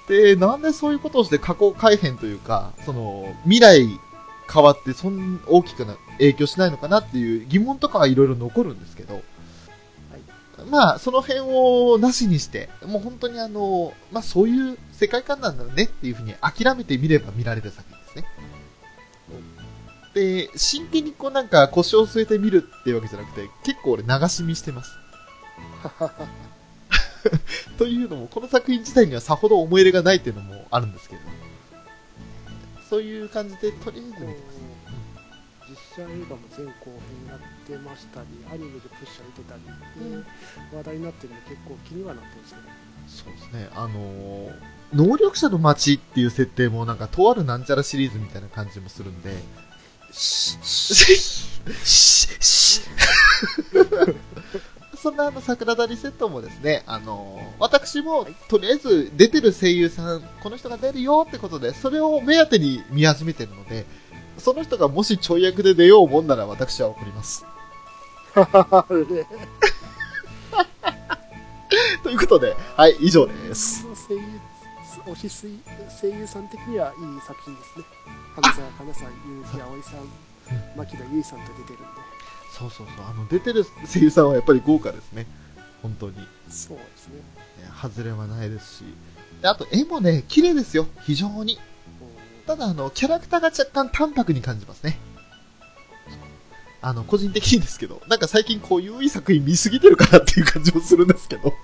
で、なんでそういうことをして過去改変というか、その、未来変わってそん大きくな影響しないのかなっていう疑問とかはいろいろ残るんですけど、まあ、その辺をなしにして、もう本当にあの、まあそういう世界観なんだねっていうふうに諦めてみれば見られる作品ですね。で、真剣にこうなんか腰を据えてみるっていうわけじゃなくて、結構俺流し見してます。というのも、この作品自体にはさほど思い入れがないっていうのもあるんですけど、そういう感じでとりあえず見てます。実写映画も前後編やってましたり、アニメでプッシャー出てたり、で話題になってるんで結構気にはなってるんですけど、そうですね。あのー能力者の街っていう設定もなんかとあるなんちゃらシリーズみたいな感じもするんで、そんなあの桜田リセットもですね、あのー私もとりあえず出てる声優さん、この人が出るよってことで、それを目当てに見始めてるので、その人がもしちょい役で出ようもんなら私は怒ります。ということで、はい、以上です。声優、推し水声優さん的にはいい作品ですね。花澤香菜さん、結城葵さん、牧田優衣さんと出てるんで、そうそうそう、あの、出てる声優さんはやっぱり豪華ですね。本当に。ねそうですね。外れはないですし。であと、絵もね、綺麗ですよ。非常に。ただ、あの、キャラクターが若干淡白に感じますね。あの、個人的にですけど、なんか最近こういういい作品見すぎてるかなっていう感じもするんですけど。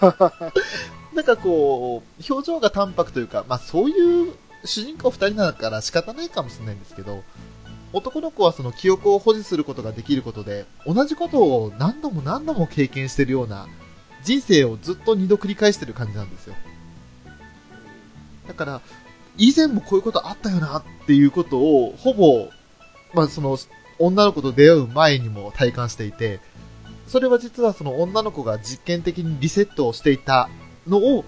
なんかこう、表情が淡白というか、まあそういう主人公二人だから仕方ないかもしれないんですけど、男の子はその記憶を保持することができることで、同じことを何度も何度も経験してるような、人生をずっと二度繰り返してる感じなんですよ。だから、以前もこういうことあったよなっていうことを、ほぼ、まあその、女の子と出会う前にも体感していて、それは実はその女の子が実験的にリセットをしていたのを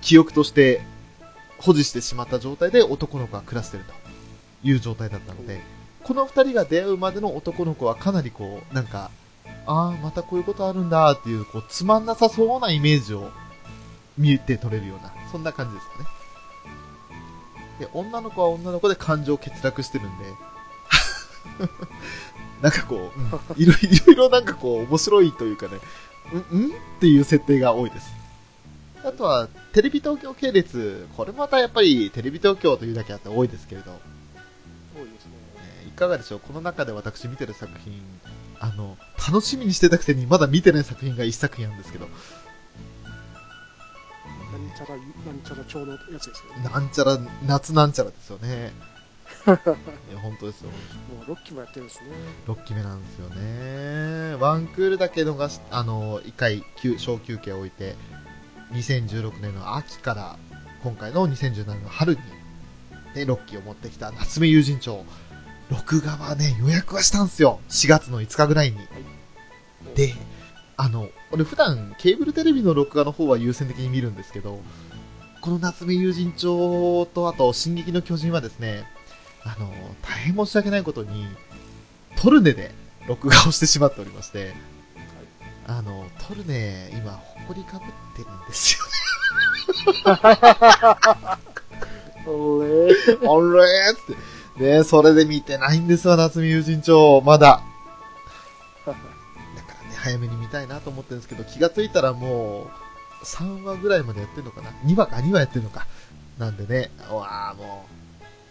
記憶として保持してしまった状態で男の子が暮らしているという状態だったので、この二人が出会うまでの男の子はかなりこう、なんか、ああ、またこういうことあるんだっていう、こう、つまんなさそうなイメージを見て取れるような、そんな感じですかね。で、女の子は女の子で感情欠落してるんで、なんかこう、うん。いろいろなんかこう、面白いというかね、んん？っていう設定が多いです。あとは、テレビ東京系列、これまたやっぱりテレビ東京というだけあって多いですけれど、多いですね。えーいかがでしょう？この中で私見てる作品、あの、楽しみにしてたくせにまだ見てない作品が一作品あるんですけど、なんちゃら、なんちゃら町のやつですよね。なんちゃら、夏なんちゃらですよね。いや、本当ですよ。もう6期もやってるんですね。6期目なんですよね。ワンクールだけ逃し、あの、1回休、小休憩を置いて、2016年の秋から、今回の2017年の春に、ね、6期を持ってきた夏目友人帳。録画はね、予約はしたんですよ。4月の5日ぐらいに。で、あの、俺普段ケーブルテレビの録画の方は優先的に見るんですけど、この夏目友人帳とあと、進撃の巨人はですね、あの、大変申し訳ないことに、トルネで録画をしてしまっておりまして、あの、トルネ、今、ほこりかぶってるんですよおれ？ね。あれ？ーって。ねそれで見てないんですわ、夏目友人帳、まだ。早めに見たいなと思ってるんですけど、気がついたらもう、3話ぐらいまでやってるのかな ?2 話か、2話やってるのか。なんでね、うわあも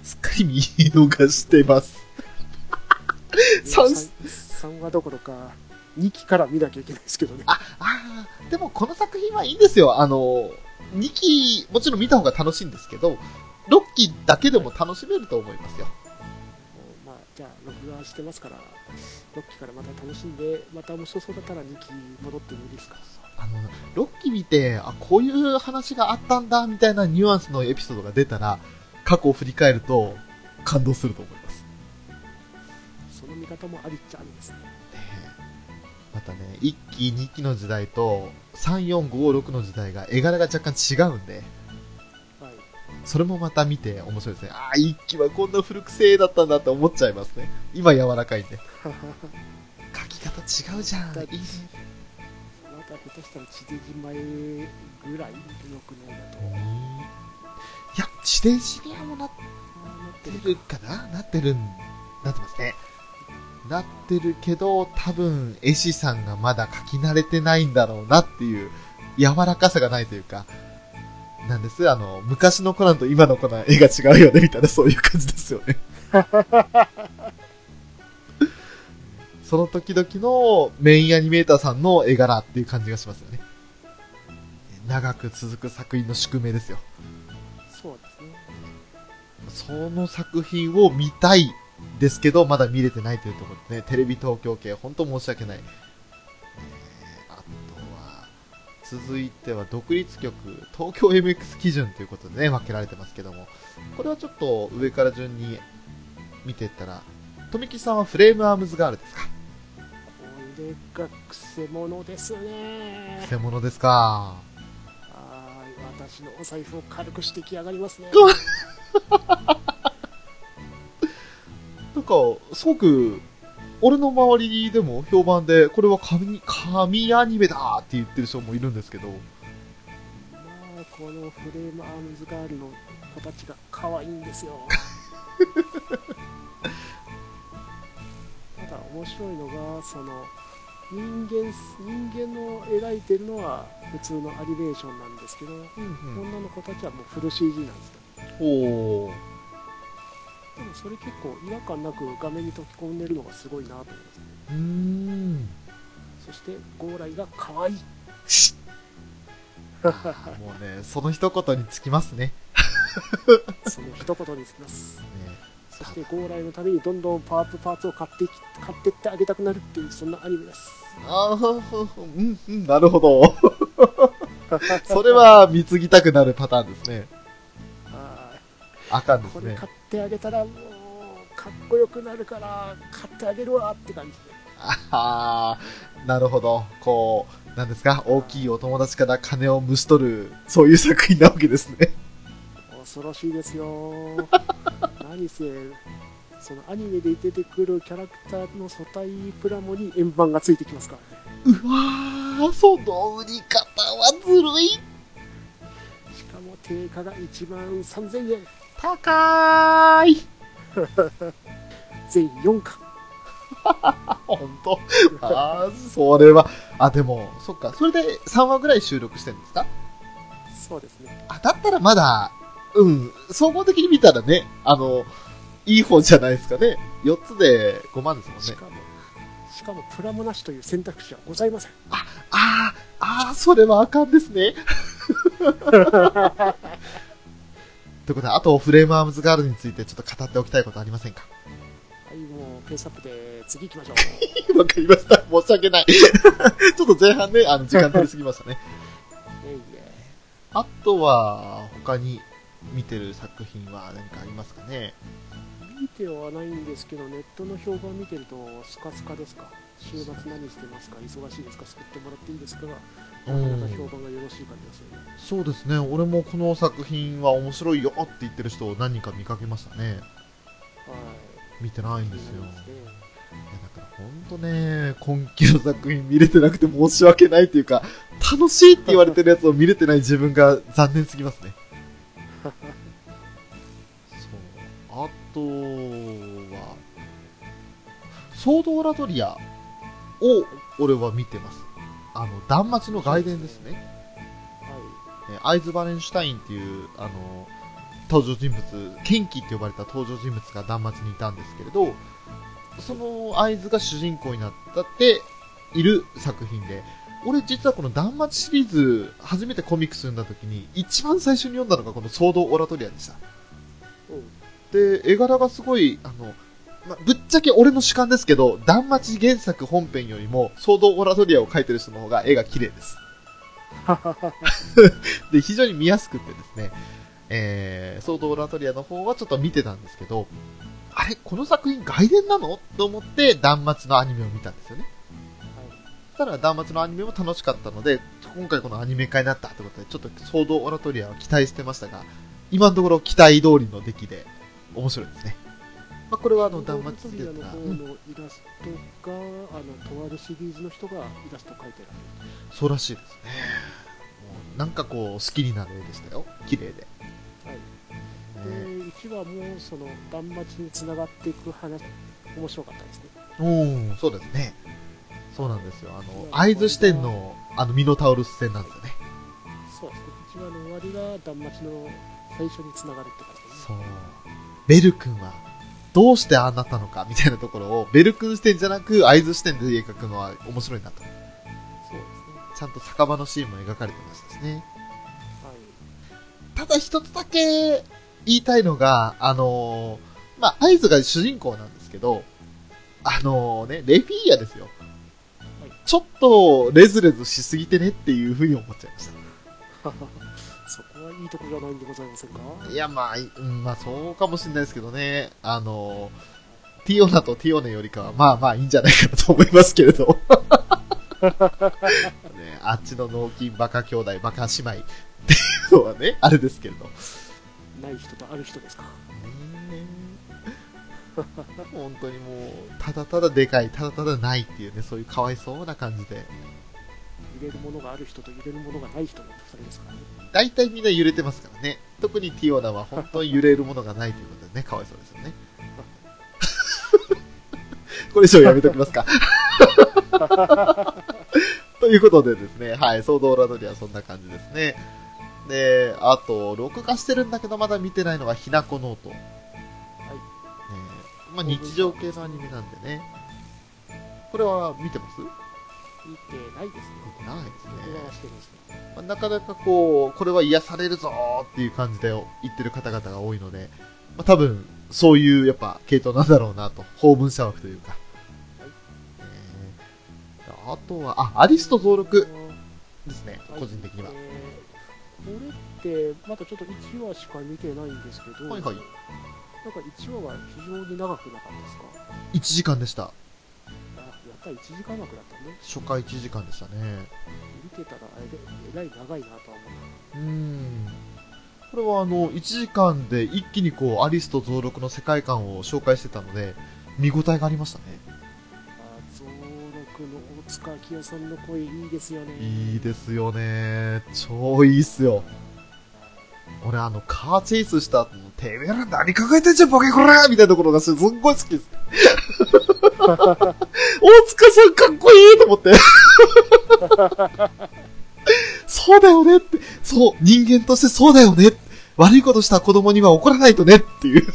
う、すっかり見逃してます。三3話どころか、2期から見なきゃいけないですけどね。あ、あーでもこの作品はいいんですよ。あの、2期、もちろん見た方が楽しいんですけど、6期だけでも楽しめると思いますよ。まあ、じゃあ、録画してますから、6期からまた楽しんで、また面白そうだったら2期戻ってもいいですか？あの、6期見て、あ、こういう話があったんだ、みたいなニュアンスのエピソードが出たら、過去を振り返ると、感動すると思います。その見方もありっちゃありですね。ねまたね、1期、2期の時代と、3、4、5、6の時代が、絵柄が若干違うんで、はい。それもまた見て面白いですね。ああ、1期はこんな古くせえだったんだって思っちゃいますね。今柔らかいんで。書き方違うじゃん。いいね。また下手したら地デジ前ぐらいのくのだと、いや、地デジにはもうなっててるるかな？なってるん、なってますね。なってるけど、多分、絵師さんがまだ描き慣れてないんだろうなっていう、柔らかさがないというか、なんです。あの、昔のコナンと今のコナン絵が違うよね、みたいなそういう感じですよね。その時々のメインアニメーターさんの絵柄っていう感じがしますよね。長く続く作品の宿命ですよ。そうですね。その作品を見たいですけど、まだ見れてないというところでね、テレビ東京系、本当申し訳ない。続いては独立曲、東京 MX 基準ということでね、分けられてますけども、これはちょっと上から順に見ていったら、富木さんはフレームアームズガールですか？これがくせ者ですね。偽物ですかはーい、私のお財布を軽くしてきやがりますね。なんか、すごく、俺の周りでも評判で、これは神、神アニメだって言ってる人もいるんですけど、まあ、このフレームアームズガールの子たちが可愛いんですよ。ただ面白いのが、その、人間、人間の描いてるのは普通のアニメーションなんですけど、女の子たちはもうフル CG なんですよ。おー。でもそれ結構違和感なく画面に溶き込んでるのがすごいなと思いますね。うーん。そして、ゴーライが可愛い。もうね、その一言につきますね。その一言につきます。ねそして、ゴーライのためにどんどんパワーアップパーツを買っていき買ってってあげたくなるっていう、そんなアニメです。ああ、うん、うん、なるほど。それは見継ぎたくなるパターンですね。はあかんですねいこれ買。ってあげたらもうかっこよくなるから買ってあげるわって感じでああ、なるほど。こう、なんですか、大きいお友達から金をむし取る、そういう作品なわけですね。恐ろしいですよ 何せそのアニメで出てくるキャラクターの素体プラモに円盤がついてきますからねうわー、その売り方はずるい。しかも定価が1万3000円高い。全4巻 本当？ああ、それは。あ、でも、そっか。それで3話ぐらい収録してるんですか？そうですねあ、だったらまだ、うん、総合的に見たらね、あの、いい方じゃないですかね。4つで5万ですもんねし。かもしかもプラモなしという選択肢はございませんああ、ああ、それはあかんですね。ということで、あとフレームアームズガールについてちょっと語っておきたいことありませんか？はいもうペースアップで次行きましょう わかりました。申し訳ない。ちょっと前半ね、あの、時間取りすぎましたね。あとは、他に見てる作品は何かありますかね？見てはないんですけど、ネットの評判見てると、スカスカですか、週末何してますか、忙しいですか、救ってもらっていいですか？が、なかなか評判がよろしい感じですよね。そうですね。俺もこの作品は面白いよって言ってる人を何人か見かけましたね。はい。見てないんですよ。だから本当ね、今期の作品見れてなくて申し訳ないというか、楽しいって言われてるやつを見れてない自分が残念すぎますね。とは、ソードオラトリアを俺は見てます。あの、断末の外伝ですね。はえーアイズ・バレンシュタインっていう、あの、登場人物、ケンキって呼ばれた登場人物が断末にいたんですけれど、そのアイズが主人公になったって、いる作品で、俺実はこの断末シリーズ、初めてコミックス読んだ時に、一番最初に読んだのがこのソードオラトリアでした。うん。で、絵柄がすごい、あの、ま、ぶっちゃけ俺の主観ですけど、断末原作本編よりも、ソードオラトリアを描いてる人の方が絵が綺麗です。で、非常に見やすくてですね、えー、ソードオラトリアの方はちょっと見てたんですけど、あれこの作品外伝なの？と思って、断末のアニメを見たんですよね。そしたら、断末のアニメも楽しかったので、今回このアニメ化になったってことで、ちょっとソードオラトリアは期待してましたが、今のところ期待通りの出来で、面白いですね。まあ、これはあの、断末っての方うんのイラストが、あの、とあるシリーズの人がイラスト描いてる。そうらしいですね。もうなんかこう、好きになる絵でしたよ。綺麗で。はい。ねで、1話もその断末につながっていく話、面白かったですね。うん、そうですね。そうなんですよ。あの、会津支店の、あの、ミノタウルス戦なんですよね。そうですね。1話の終わりが断末の最初につながるって感じですね。そう。ベル君は、どうしてああなったのかみたいなところを、ベル君視点じゃなく、会津視点で描くのは面白いなと。そうですね。ちゃんと酒場のシーンも描かれてましたしね。はい。ただ一つだけ言いたいのが、あのーまあ、合図が主人公なんですけど、あのね、レフィーヤですよ。ちょっと、レズレズしすぎてねっていうふうに思っちゃいまし そこはいいとこじゃないんでございませんか？た。いや、まあ、いうん、まあ、そうかもしれないですけどね、あのーティオナとティオネよりかは、まあまあいいんじゃないかなと思いますけれど。ね、あっちの脳筋バカ兄弟、バカ姉妹っていうのはね、あれですけれど。ない人とある人ですか？本当にもう、ただただでかい、ただただないっていうね、そういうかわいそうな感じで。入れるものがある人と入れるものがない人の二人ですからね。大体みんな揺れてますからね。特にティオナは本当に揺れるものがないということでね、かわいそうですよね。これ以上やめときますか。ということでですね、はい、ソードオラトリアはそんな感じですね。で、あと、録画してるんだけどまだ見てないのがひなこノート。はい。ねまあ日常系のアニメなんでね。これは見てます？見てないですね。ないですね。まあなかなかこう、これは癒されるぞーっていう感じで言ってる方々が多いので、まあ、多分、そういうやっぱ系統なんだろうなと、法文社枠というか。えーあとは、あ、アリスト増録ですね、はい個人的には。えーこれって、まだちょっと1話しか見てないんですけど、はいはいなんか1話は非常に長くなかったですか？1時間でした。あやっぱり1時間枠だったね。初回1時間でしたね。見てたらあれで、えらい長いなとは思うーん。これはあの、1時間で一気にこう、アリスト増録の世界観を紹介してたので、見応えがありましたね。の大塚明夫さんの声いいですよね。いいですよね。超いいっすよ。俺あの、カーチェイスした後の、てめえら何考えてんじゃん、ボケこらみたいなところがすっごい好きです。大塚さんかっこいいと思って。そうだよねって。そう、人間としてそうだよね。悪いことした子供には怒らないとねっていう。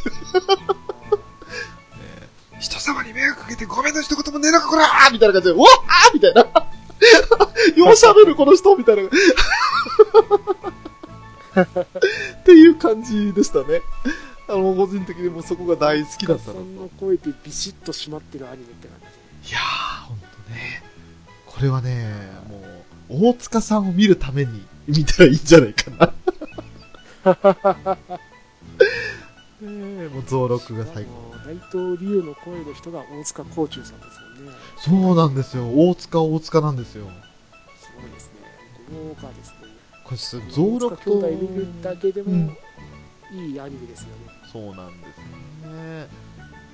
人様に迷惑かけてごめんの一言もねえのかこらーみたいな感じで、わーみたいな。よう喋るこの人みたいな。っていう感じでしたね。あの、個人的にもそこが大好きだったのと。大塚さんの声でビシッと締まってるアニメって感。いやー、ほんとね。これはね、もう、大塚さんを見るために見たらいいんじゃないかな。もう増録が最高。あの内藤龍の声の人が大塚幸中さんですもんね。そうなんですよ。大塚大塚なんですよ。すごいですね。豪華ですね。これす、増録兄弟見るだけでも、うんいいアニメですよね。そうなんですね。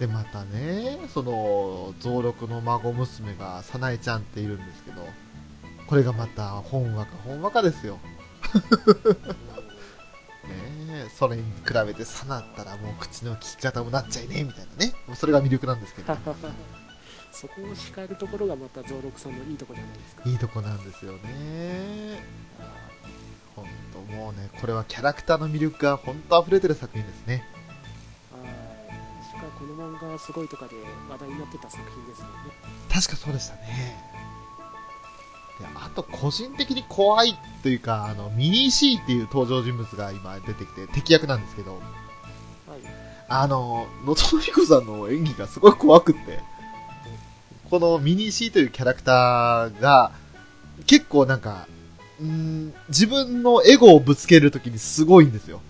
で、またね、その、増録の孫娘が、さなえちゃんっているんですけど、これがまた、ほんわか、ほんわかですよ。ねえ、それに比べて、さなったらもう口の利き方もなっちゃいね、みたいなね。もうそれが魅力なんですけど、そこを叱るところがまた増録さんのいいところじゃないですか。いいとこなんですよね。ほんと、もうね、これはキャラクターの魅力がほんと溢れてる作品ですね。はい。確かこの漫画すごいとかで話題になってた作品ですよね。確かそうでしたね。であと、個人的に怖いというか、あの、ミニー C っていう登場人物が今出てきて、敵役なんですけど、はい。あの、野戸美子さんの演技がすごい怖くって、このミニー C というキャラクターが、結構なんか、ん、自分のエゴをぶつけるときにすごいんですよ。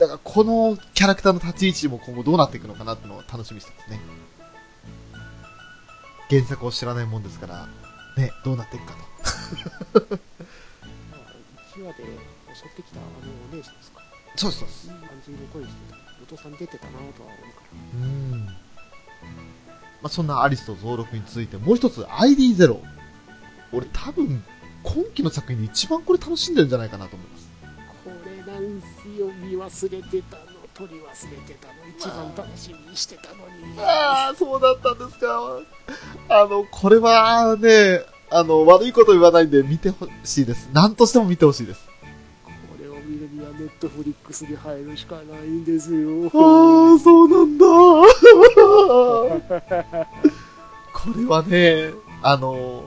だからこのキャラクターの立ち位置も今後どうなっていくのかなっていうのを楽しみにしてますね。原作を知らないもんですから、ね、どうなっていくかと。まあ、1話で襲ってきたあのお姉さんですか？そうそうそう。いい感じの声してた。お父さん出てたなとは思うかうーん。まあ、そんなアリスと増録について、もう一つ ID0。俺多分、今期の作品で一番これ楽しんでるんじゃないかなと思います。ら。これなんすよ、見忘れてたの、取り忘れてたの、一番楽しみにしてたのに。ああ、そうだったんですか。あの、これはね、あの、悪いこと言わないんで見てほしいです。何としても見てほしいです。これを見るにはネットフリックスに入るしかないんですよ。ああ、そうなんだ。これはね、あの、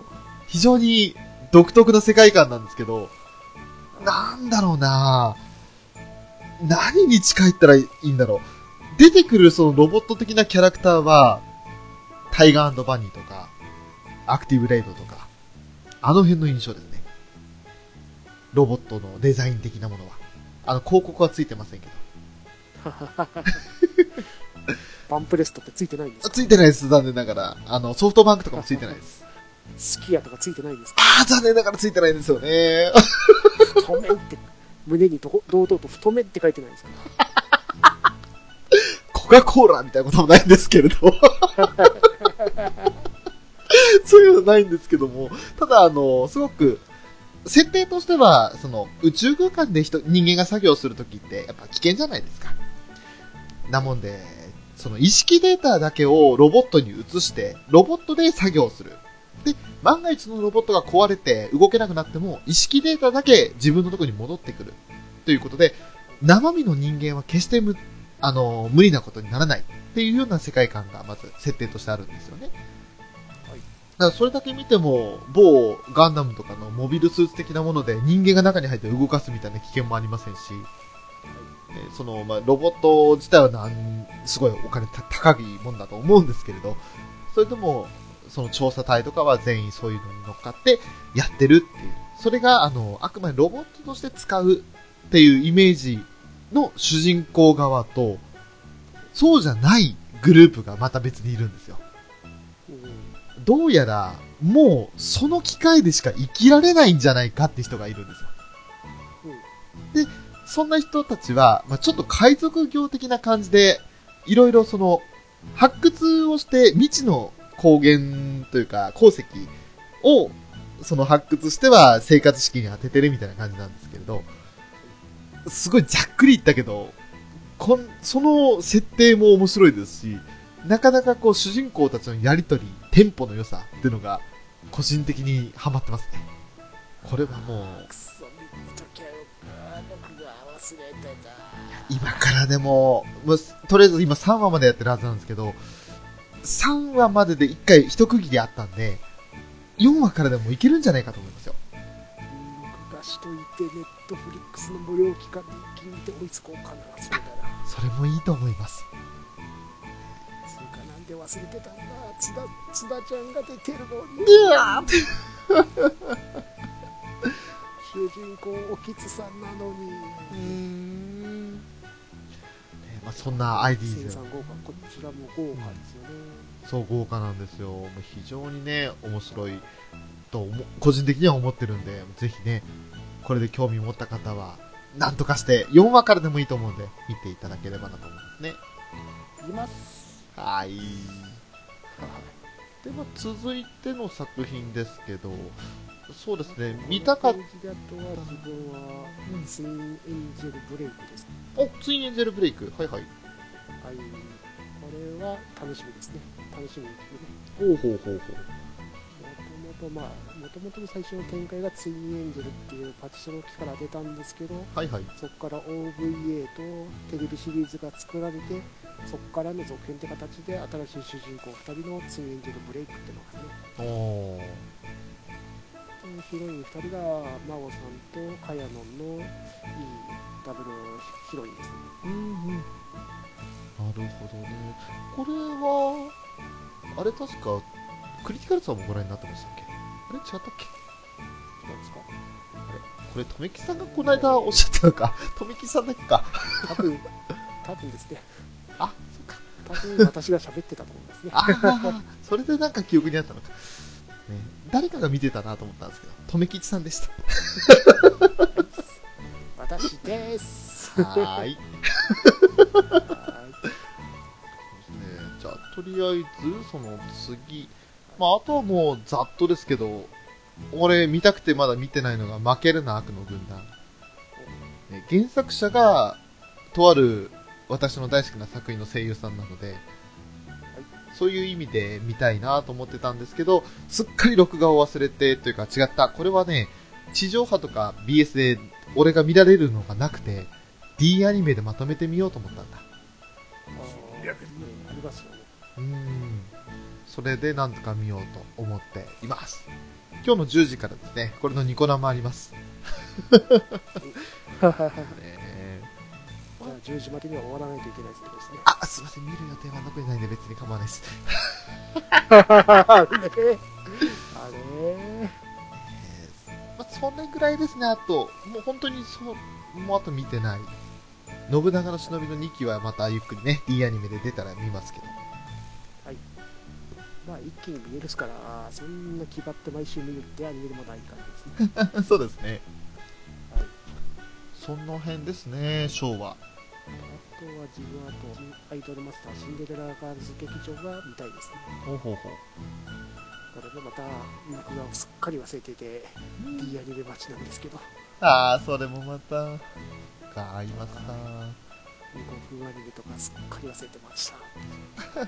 非常に独特な世界観なんですけど、なんだろうな何に近いったらいいんだろう。出てくるそのロボット的なキャラクターは、タイガーバニーとか、アクティブレイドとか、あの辺の印象ですね。ロボットのデザイン的なものは。あの、広告はついてませんけど。バンプレストってついてないんですか？ついてないです、残念ながら。あの、ソフトバンクとかもついてないです。スキヤとかついてないんですか？ああ、残念ながらついてないんですよね。太麺って、胸に堂々と太麺って書いてないんですか？コカ・コーラみたいなこともないんですけれど。そういうのないんですけども、ただ、あの、すごく、設定としては、その、宇宙空間で人、人間が作業するときって、やっぱ危険じゃないですか。なもんで、その意識データだけをロボットに移して、ロボットで作業する。で、万が一のロボットが壊れて動けなくなっても、意識データだけ自分のところに戻ってくる。ということで、生身の人間は決してむ、あの、無理なことにならないっていうような世界観がまず設定としてあるんですよね。だからそれだけ見ても、某ガンダムとかのモビルスーツ的なもので人間が中に入って動かすみたいな危険もありませんし、ねその、まあ、ロボット自体はなん、すごいお金た高いもんだと思うんですけれど、それでも、その調査隊とかは全員そういうのに乗っかってやってるっていう。それが、あの、あくまでロボットとして使うっていうイメージの主人公側と、そうじゃないグループがまた別にいるんですよ。どうやら、もう、その機会でしか生きられないんじゃないかって人がいるんですよ。で、そんな人たちは、まあ、ちょっと海賊業的な感じで、いろいろその、発掘をして未知の高原というか、鉱石を、その発掘しては生活資金に当ててるみたいな感じなんですけれど、すごいざっくり言ったけど、こん、その設定も面白いですし、なかなかこう主人公たちのやりとり、テンポの良さっていうのが、個人的にハマってますね。これはもう、今からでも、もうとりあえず今3話までやってるはずなんですけど、3話までで1回一区切りあったんで、4話からでもいけるんじゃないかと思いますよ。しといてネットフリックスの無料期間に一気に見て追いつこうかなそれなら。それもいいと思います。つうかなんで忘れてたんだ津田津田ちゃんが出てるのに。うわー。主人公おきつさんなのに。ねまあ、そんな ID 生で産豪華こちらも豪華ですよね、そう豪華なんですよ。もう非常にね、面白いと個人的には思ってるんで、ぜひね、これで興味持った方は、なんとかして、4話からでもいいと思うんで、見ていただければなと思いますね。いますはい。では、続いての作品ですけど、そうですね、見たかっこのページだとは自分はうんツインエンジェルブレイクですねた、お、ツインエンジェルブレイク。はいはい。はいこれは楽しみですね楽しみですねほうほうほうほう。もともとまあもともとの最初の展開がツインエンジェルっていうパチスロ機から出たんですけどはいはい。そこから OVA とテレビシリーズが作られてそこからの続編って形で新しい主人公2人のツインエンジェルブレイクっていうのがね。ヒロイン2人が真央さんとカヤノンのいいダブルヒロインですねうんうん。なるほどね。これは、あれ確か、クリティカルさんもご覧になってましたっけ？あれ違ったっけ？なんですか？これ、とめきさんがこの間おっしゃったのか？とめきさんだっけか？多分多分ですねあ、そっか。多分私が喋ってたと思いますねああ、それでなんか記憶にあったのか。ね、誰かが見てたなと思ったんですけど、とめきちさんでした。私ですはーい。とりあえず、その次、まあ、あとはもう、ざっとですけど、俺、見たくてまだ見てないのが、負けるな悪の軍団。原作者が、とある、私の大好きな作品の声優さんなので、そういう意味で見たいなと思ってたんですけど、すっかり録画を忘れて、というか違った。これはね、地上波とか BS で俺が見られるのがなくて、D アニメでまとめてみようと思ったんだ。うーん。それでなんとか見ようと思っています。今日の10時からですね、これのニコ生あります。じゃあね10時までには終わらないといけないですねあ、すいません、見る予定は残りないんで別に構わないです。あれあれえーまあ、そんなぐらいですね、あと、もう本当にそう、もうあと見てない。信長の忍びの2期はまたゆっくりね、D アニメで出たら見ますけど。まあ一気に見えるですからそんな気張って毎週見るってアニメでもない感じですね そうですね。はいその辺ですね、昭和。あとは自分あとアイドルマスターシンデレラガールズ劇場が見たいですねほうほうほう。これもまた僕がすっかり忘れていて D アニメ待ちなんですけどああ、それもまた、が合いました。5分アニメとかすっかり忘れてました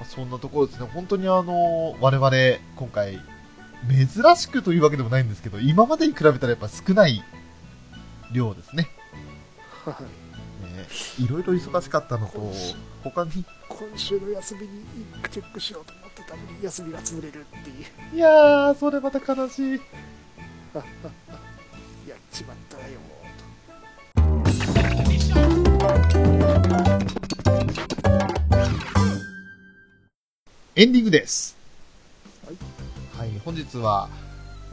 まあそんなところですね、本当にあの、我々、今回、珍しくというわけでもないんですけど、今までに比べたらやっぱ少ない量ですね。はいねいろいろ忙しかったのと、他に、今週の休みにチェックしようと思ってたのに休みが潰れるっていういやー、それまた悲しい。やっちまったよエンディングです。はい。はい、本日は、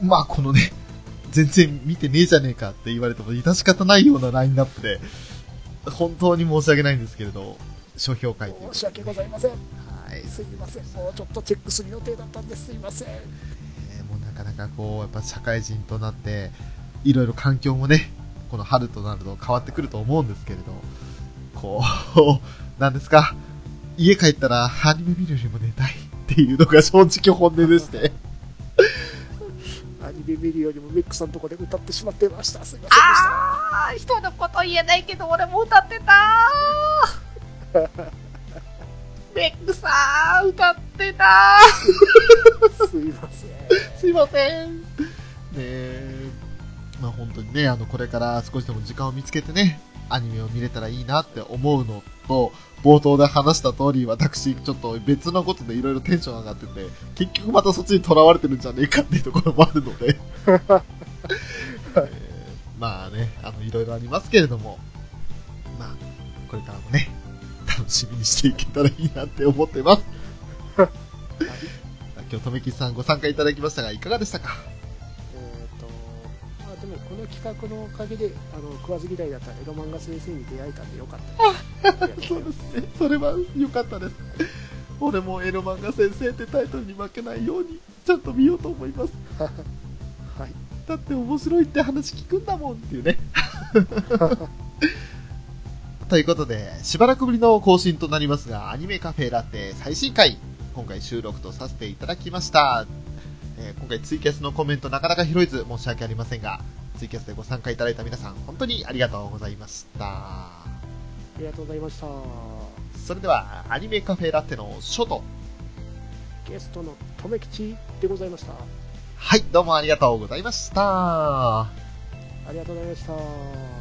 まあこのね、全然見てねえじゃねえかって言われても致し方ないようなラインナップで、本当に申し訳ないんですけれど、書評会とい申し訳ございません。はい、すいません。もうちょっとチェックする予定だったんです。すいません。えーもうなかなかこう、やっぱ社会人となって、いろいろ環境もね、この春となると変わってくると思うんですけれど、こう、なんですか、家帰ったらアニメ見るよりも寝たいっていうのが正直本音でして、アニメ見るよりもメックさんのとこで歌ってしまってました。すいませんでした。あー人のこと言えないけど俺も歌ってた ベックさん歌ってたすいません。すいません。ねえ、まあ本当にね、あの、これから少しでも時間を見つけてね、アニメを見れたらいいなって思うのと、冒頭で話した通り、私、ちょっと別のことでいろいろテンション上がってて、結局またそっちに囚われてるんじゃねえかっていうところもあるので、えーまあね、あの、いろいろありますけれども、まあ、これからもね、楽しみにしていけたらいいなって思ってます。今日、とめきさんご参加いただきましたが、いかがでしたか？この企画のおかげであの食わず嫌いだったエロ漫画先生に出会えたんでよかったですそうですね。それは良かったです。俺もエロ漫画先生ってタイトルに負けないように、ちゃんと見ようと思います。はいだって面白いって話聞くんだもんっていうね。ということで、しばらくぶりの更新となりますが、アニメカフェラテ最新回、今回収録とさせていただきました。えー今回ツイキャスのコメントなかなか拾えず申し訳ありませんが、ツイキャスでご参加いただいた皆さん、本当にありがとうございました。ありがとうございましたそれでは、アニメカフェラテのショート。ゲストのとめきちでございましたはい、どうもありがとうございました。ありがとうございました